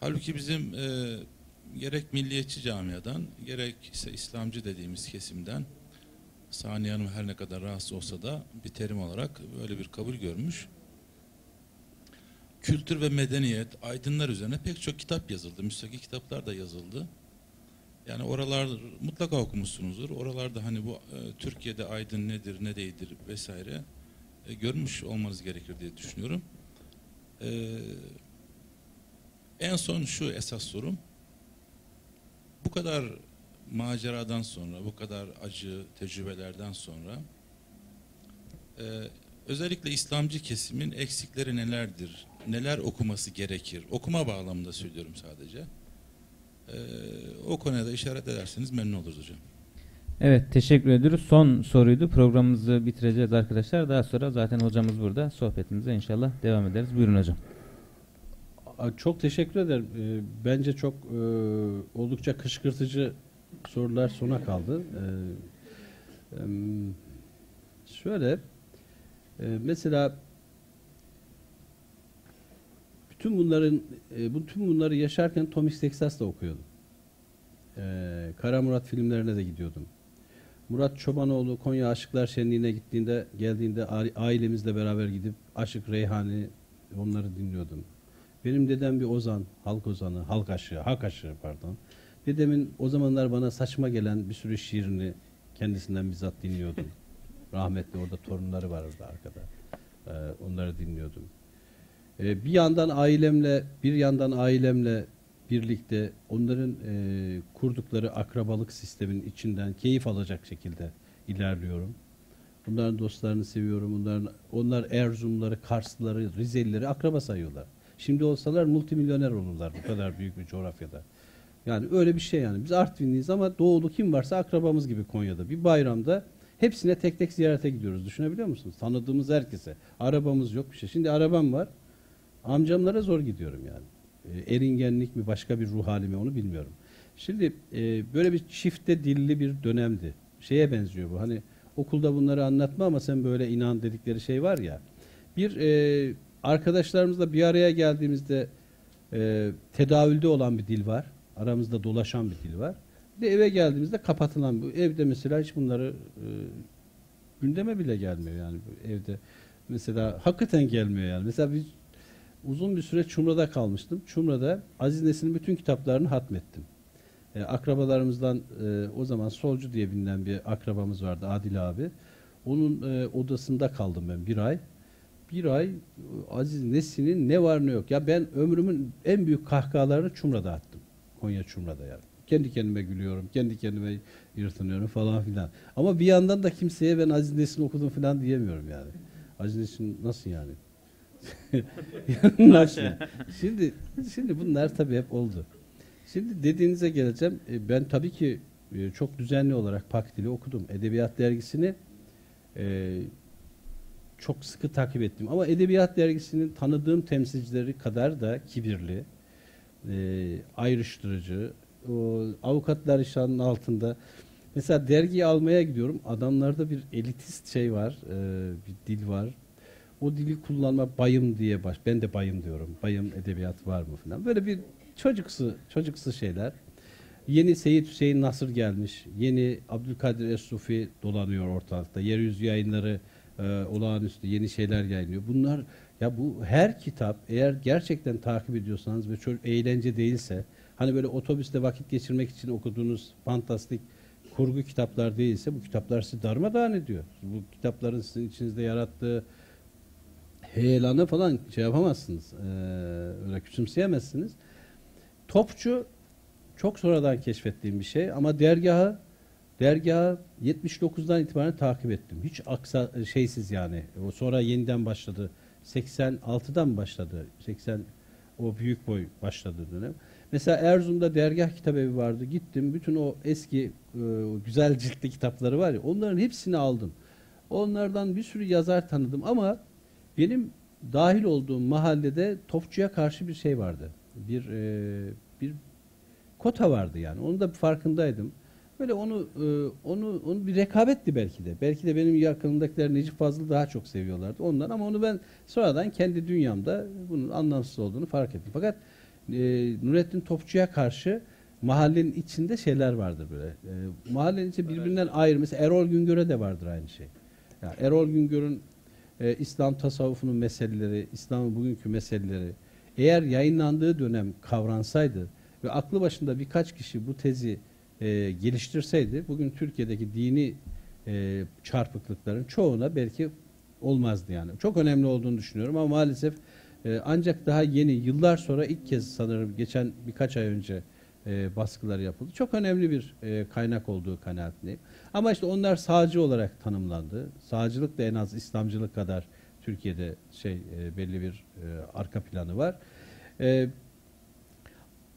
Halbuki bizim e, gerek milliyetçi camiadan, gerek ise İslamcı dediğimiz kesimden Saniye Hanım her ne kadar rahatsız olsa da bir terim olarak böyle bir kabul görmüş. kültür ve medeniyet, aydınlar üzerine pek çok kitap yazıldı. Müstakil kitaplar da yazıldı. Yani oralar mutlaka okumuşsunuzdur. Oralarda hani bu e, Türkiye'de aydın nedir, ne değildir vesaire e, görmüş olmanız gerekir diye düşünüyorum. E, en son şu esas sorum. Bu kadar maceradan sonra, bu kadar acı tecrübelerden sonra e, özellikle İslamcı kesimin eksikleri nelerdir? Neler okuması gerekir? Okuma bağlamında söylüyorum sadece. E, o konuya da işaret ederseniz memnun oluruz hocam. Evet teşekkür ediyoruz. Son soruydu. Programımızı bitireceğiz arkadaşlar. Daha sonra zaten hocamız burada. Sohbetimize inşallah devam ederiz. Buyurun hocam. Çok teşekkür ederim. Ee, Bence çok e, oldukça kışkırtıcı sorular sona kaldı. Ee, Şöyle, e, mesela bütün bunların, e, bütün bunları yaşarken Tom X. Texas da okuyordum. Ee, Kara Murat filmlerine de gidiyordum. Murat Çobanoğlu Konya Aşıklar Şenliği'ne gittiğinde, geldiğinde ailemizle beraber gidip Aşık Reyhani onları dinliyordum. Benim dedem bir ozan, halk ozanı, halk aşığı, halk aşığı pardon. Dedemin o zamanlar bana saçma gelen bir sürü şiirini kendisinden bizzat dinliyordum. Rahmetli orada torunları var orada arkada. Ee, onları dinliyordum. Ee, bir yandan ailemle, bir yandan ailemle birlikte onların e, kurdukları akrabalık sistemin içinden keyif alacak şekilde ilerliyorum. Bunların dostlarını seviyorum. Bunların onlar Erzurumları, Karslıları, Rizelileri akraba sayıyorlar. Şimdi olsalar multimilyoner olurlar bu kadar büyük bir coğrafyada. Yani öyle bir şey yani. Biz Artvinliyiz ama doğulu kim varsa akrabamız gibi Konya'da. Bir bayramda hepsine tek tek ziyarete gidiyoruz. Düşünebiliyor musunuz? Tanıdığımız herkese. Arabamız yok bir şey. Şimdi arabam var. Amcamlara zor gidiyorum yani. E, eringenlik mi başka bir ruh hali mi onu bilmiyorum. Şimdi e, böyle bir çifte dilli bir dönemdi. Şeye benziyor bu. Hani okulda bunları anlatma ama sen böyle inan dedikleri şey var ya. Bir e, arkadaşlarımızla bir araya geldiğimizde e, tedavülde olan bir dil var. Aramızda dolaşan bir dil var. Bir de eve geldiğimizde kapatılan bu. Evde mesela hiç bunları e, gündeme bile gelmiyor yani evde. Mesela hakikaten gelmiyor yani. Mesela biz uzun bir süre Çumra'da kalmıştım. Çumra'da Aziz Nesin'in bütün kitaplarını hatmettim. E, akrabalarımızdan e, o zaman Solcu diye bilinen bir akrabamız vardı Adil abi. Onun e, odasında kaldım ben bir ay. Bir ay Aziz Nesin'in ne var ne yok. Ya ben ömrümün en büyük kahkahalarını Çumra'da attım. Konya Çumra'da yani. Kendi kendime gülüyorum, kendi kendime yırtınıyorum falan filan. Ama bir yandan da kimseye ben Aziz Nesin okudum falan diyemiyorum yani. Aziz Nesin nasıl yani? nasıl? Şimdi şimdi bunlar tabii hep oldu. Şimdi dediğinize geleceğim. E, Ben tabii ki e, çok düzenli olarak Pakdil'i okudum. Edebiyat dergisini e, çok sıkı takip ettim. Ama Edebiyat dergisinin tanıdığım temsilcileri kadar da kibirli, e, ayrıştırıcı, o avukatlar işanın altında. Mesela dergiyi almaya gidiyorum. Adamlarda bir elitist şey var, e, bir dil var. O dili kullanma bayım diye baş. Ben de bayım diyorum. Bayım edebiyat var mı falan. Böyle bir çocuksu, çocuksu şeyler. Yeni Seyit Hüseyin Nasır gelmiş. Yeni Abdülkadir Es-Sufi dolanıyor ortalıkta. Yeryüzü yayınları e, olağanüstü yeni şeyler yayınlıyor. Bunlar ya bu her kitap eğer gerçekten takip ediyorsanız ve çok eğlence değilse hani böyle otobüste vakit geçirmek için okuduğunuz fantastik kurgu kitaplar değilse bu kitaplar sizi darmadağın ediyor. Bu kitapların sizin içinizde yarattığı heyelanı falan şey yapamazsınız. Ee, öyle küçümseyemezsiniz. Topçu çok sonradan keşfettiğim bir şey ama dergahı dergahı 79'dan itibaren takip ettim. Hiç aksa şeysiz yani. O sonra yeniden başladı. 86'dan başladı. 80 o büyük boy başladı dönem. Mesela Erzurum'da dergah kitabevi vardı. Gittim bütün o eski e, güzel ciltli kitapları var ya onların hepsini aldım. Onlardan bir sürü yazar tanıdım ama benim dahil olduğum mahallede topçuya karşı bir şey vardı. Bir e, bir kota vardı yani. Onun da farkındaydım. Böyle onu e, onu onu bir rekabetti belki de. Belki de benim yakınımdakiler Necip Fazıl'ı daha çok seviyorlardı ondan ama onu ben sonradan kendi dünyamda bunun anlamsız olduğunu fark ettim. Fakat e, Nurettin Topçu'ya karşı mahallenin içinde şeyler vardır böyle. E, mahallenin içinde birbirinden ayrı. Mesela Erol Güngör'e de vardır aynı şey. Yani Erol Güngör'ün e, İslam tasavvufunun meseleleri, İslam'ın bugünkü meseleleri eğer yayınlandığı dönem kavransaydı ve aklı başında birkaç kişi bu tezi e, geliştirseydi bugün Türkiye'deki dini e, çarpıklıkların çoğuna belki olmazdı yani. Çok önemli olduğunu düşünüyorum ama maalesef e, ancak daha yeni yıllar sonra ilk kez sanırım geçen birkaç ay önce e, baskılar yapıldı. Çok önemli bir e, kaynak olduğu kanaatindeyim. Ama işte onlar sağcı olarak tanımlandı. Sağcılık da en az İslamcılık kadar Türkiye'de şey e, belli bir e, arka planı var. E,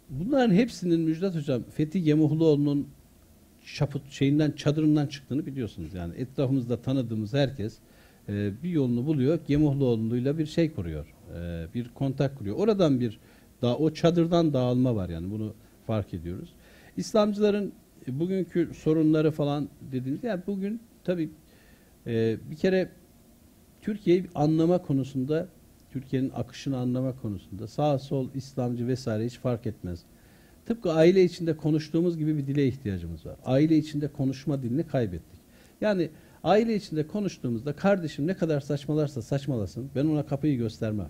bunların hepsinin Müjdat Hocam Fethi Gemuhluoğlu'nun şaput şeyinden çadırından çıktığını biliyorsunuz. Yani etrafımızda tanıdığımız herkes e, bir yolunu buluyor. Gemuhluoğlu'yla bir şey kuruyor. E, bir kontak kuruyor. Oradan bir daha o çadırdan dağılma var yani bunu fark ediyoruz. İslamcıların e, bugünkü sorunları falan dediğimiz yani bugün tabii e, bir kere Türkiye'yi anlama konusunda Türkiye'nin akışını anlama konusunda sağ sol İslamcı vesaire hiç fark etmez. Tıpkı aile içinde konuştuğumuz gibi bir dile ihtiyacımız var. Aile içinde konuşma dilini kaybettik. Yani aile içinde konuştuğumuzda kardeşim ne kadar saçmalarsa saçmalasın ben ona kapıyı göstermem.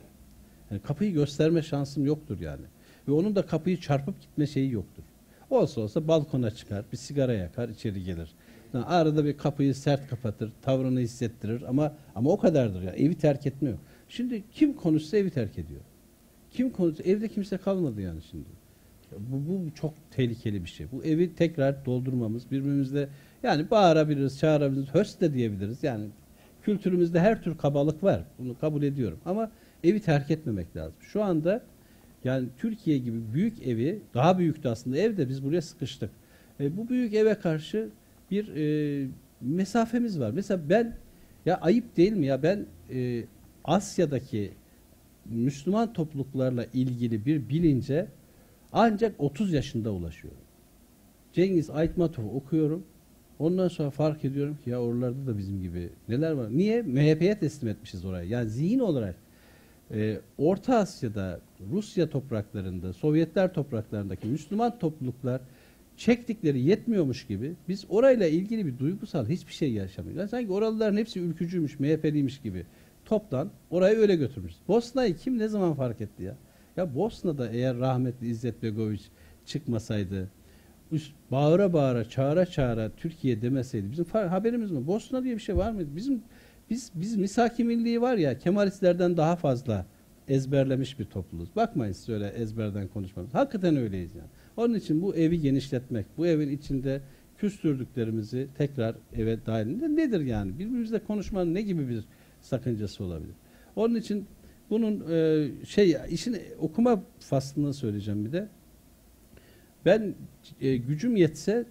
Yani kapıyı gösterme şansım yoktur yani. Ve onun da kapıyı çarpıp gitme şeyi yoktur. Olsa olsa balkona çıkar, bir sigara yakar, içeri gelir. Yani arada bir kapıyı sert kapatır, tavrını hissettirir ama ama o kadardır ya. Evi terk etmiyor. Şimdi kim konuşsa evi terk ediyor. Kim konuşsa evde kimse kalmadı yani şimdi. Bu, bu çok tehlikeli bir şey. Bu evi tekrar doldurmamız, birbirimizle yani bağırabiliriz, çağırabiliriz, höst de diyebiliriz. Yani kültürümüzde her tür kabalık var. Bunu kabul ediyorum. Ama evi terk etmemek lazım. Şu anda yani Türkiye gibi büyük evi, daha büyüktü aslında evde biz buraya sıkıştık. E, bu büyük eve karşı bir e, mesafemiz var. Mesela ben ya ayıp değil mi ya ben e, Asya'daki Müslüman topluluklarla ilgili bir bilince ancak 30 yaşında ulaşıyorum. Cengiz Aytmatov'u okuyorum. Ondan sonra fark ediyorum ki ya oralarda da bizim gibi neler var. Niye? MHP'ye teslim etmişiz orayı. Yani zihin olarak e, Orta Asya'da, Rusya topraklarında, Sovyetler topraklarındaki Müslüman topluluklar çektikleri yetmiyormuş gibi biz orayla ilgili bir duygusal hiçbir şey yaşamıyoruz. Sanki oralıların hepsi ülkücüymüş, MHP'liymiş gibi toptan orayı öyle götürmüş. Bosna'yı kim ne zaman fark etti ya? Ya Bosna'da eğer rahmetli İzzet Begoviç çıkmasaydı, üst, bağıra bağıra, çağıra çağıra Türkiye demeseydi bizim haberimiz mi? Bosna diye bir şey var mıydı? Bizim biz biz misaki milliği var ya Kemalistlerden daha fazla ezberlemiş bir topluluğuz. Bakmayın siz öyle ezberden konuşmamız. Hakikaten öyleyiz yani. Onun için bu evi genişletmek, bu evin içinde küstürdüklerimizi tekrar eve dahilinde nedir yani? Birbirimizle konuşmanın ne gibi bir sakıncası olabilir? Onun için bunun e, şey işin okuma faslını söyleyeceğim bir de. Ben e, gücüm yetse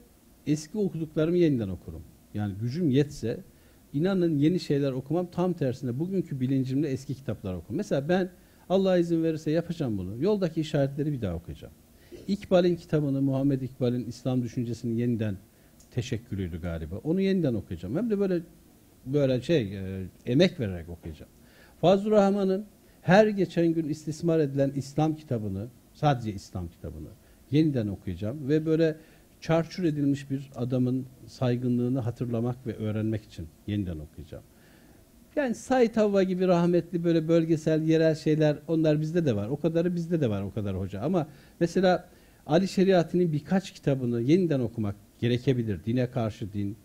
eski okuduklarımı yeniden okurum. Yani gücüm yetse inanın yeni şeyler okumam tam tersine bugünkü bilincimle eski kitaplar okurum. Mesela ben Allah izin verirse yapacağım bunu. Yoldaki işaretleri bir daha okuyacağım. İkbal'in kitabını, Muhammed İkbal'in İslam düşüncesini yeniden teşekkülüydü galiba. Onu yeniden okuyacağım. Hem de böyle böyle şey e, emek vererek okuyacağım. Fazıl Rahman'ın her geçen gün istismar edilen İslam kitabını, sadece İslam kitabını yeniden okuyacağım ve böyle çarçur edilmiş bir adamın saygınlığını hatırlamak ve öğrenmek için yeniden okuyacağım. Yani Said Havva gibi rahmetli böyle bölgesel, yerel şeyler onlar bizde de var. O kadarı bizde de var o kadar hoca. Ama mesela Ali Şeriati'nin birkaç kitabını yeniden okumak gerekebilir. Dine karşı din,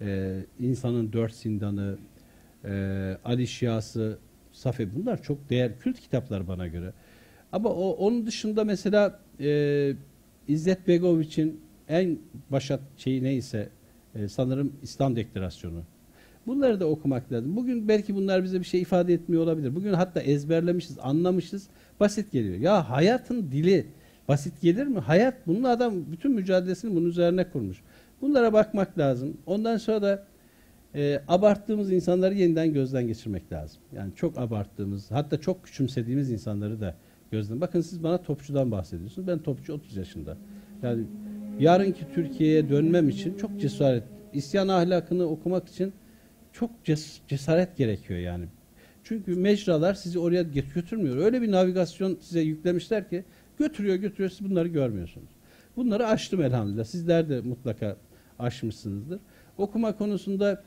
e, insanın dört zindanı, e, Ali Şiası, Safi bunlar çok değer kült kitaplar bana göre. Ama o onun dışında mesela e, İzzet Begoviç'in en başat şeyi neyse e, sanırım İslam Deklarasyonu. Bunları da okumak lazım. Bugün belki bunlar bize bir şey ifade etmiyor olabilir. Bugün hatta ezberlemişiz, anlamışız. Basit geliyor. Ya hayatın dili basit gelir mi? Hayat bunun adam bütün mücadelesini bunun üzerine kurmuş. Bunlara bakmak lazım. Ondan sonra da e, abarttığımız insanları yeniden gözden geçirmek lazım. Yani çok abarttığımız, hatta çok küçümsediğimiz insanları da gözden. Bakın siz bana topçudan bahsediyorsunuz. Ben topçu 30 yaşında. Yani yarınki Türkiye'ye dönmem için çok cesaret, isyan ahlakını okumak için çok ces cesaret gerekiyor yani. Çünkü mecralar sizi oraya götürmüyor. Öyle bir navigasyon size yüklemişler ki götürüyor götürüyor siz bunları görmüyorsunuz. Bunları açtım elhamdülillah. Sizler de mutlaka aşmışsınızdır. Okuma konusunda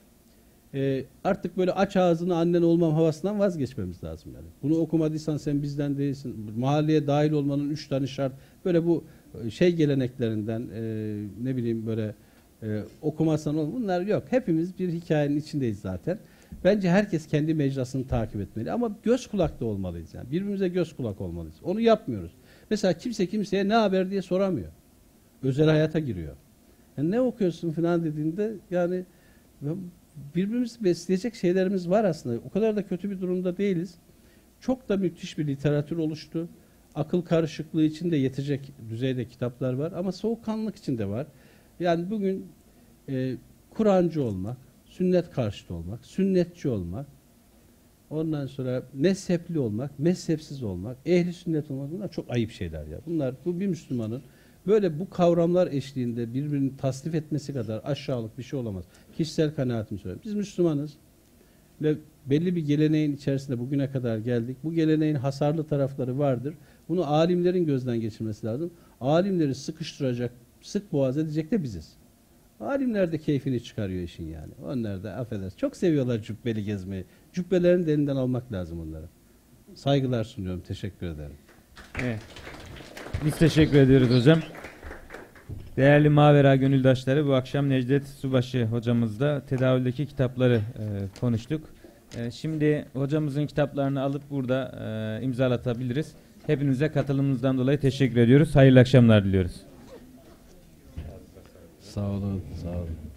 e, artık böyle aç ağzını annen olmam havasından vazgeçmemiz lazım yani. Bunu okumadıysan sen bizden değilsin. Mahalleye dahil olmanın üç tane şart. Böyle bu e, şey geleneklerinden e, ne bileyim böyle e, okumazsan olur. Bunlar yok. Hepimiz bir hikayenin içindeyiz zaten. Bence herkes kendi mecrasını takip etmeli ama göz kulak da olmalıyız yani. Birbirimize göz kulak olmalıyız. Onu yapmıyoruz. Mesela kimse kimseye ne haber diye soramıyor. Özel hayata giriyor. Yani ne okuyorsun falan dediğinde yani birbirimizi besleyecek şeylerimiz var aslında. O kadar da kötü bir durumda değiliz. Çok da müthiş bir literatür oluştu. Akıl karışıklığı için de yetecek düzeyde kitaplar var ama soğukkanlılık için de var. Yani bugün e, Kur'ancı olmak, sünnet karşıtı olmak, sünnetçi olmak, ondan sonra mezhepli olmak, mezhepsiz olmak, ehli sünnet olmak bunlar çok ayıp şeyler ya. Bunlar bu bir Müslümanın böyle bu kavramlar eşliğinde birbirini tasnif etmesi kadar aşağılık bir şey olamaz. Kişisel kanaatimi söylüyorum. Biz Müslümanız ve belli bir geleneğin içerisinde bugüne kadar geldik. Bu geleneğin hasarlı tarafları vardır. Bunu alimlerin gözden geçirmesi lazım. Alimleri sıkıştıracak, sık boğaz edecek de biziz. Alimler de keyfini çıkarıyor işin yani. Onlar da affedersin. Çok seviyorlar cübbeli gezmeyi. Cübbelerini de elinden almak lazım onlara. Saygılar sunuyorum. Teşekkür ederim. Evet. Biz teşekkür ediyoruz hocam. Değerli Mavera gönüldaşları bu akşam Necdet Subaşı hocamızla tedavüldeki kitapları e, konuştuk. E, şimdi hocamızın kitaplarını alıp burada e, imzalatabiliriz. Hepinize katılımınızdan dolayı teşekkür ediyoruz. Hayırlı akşamlar diliyoruz. Sağ olun. Sağ olun.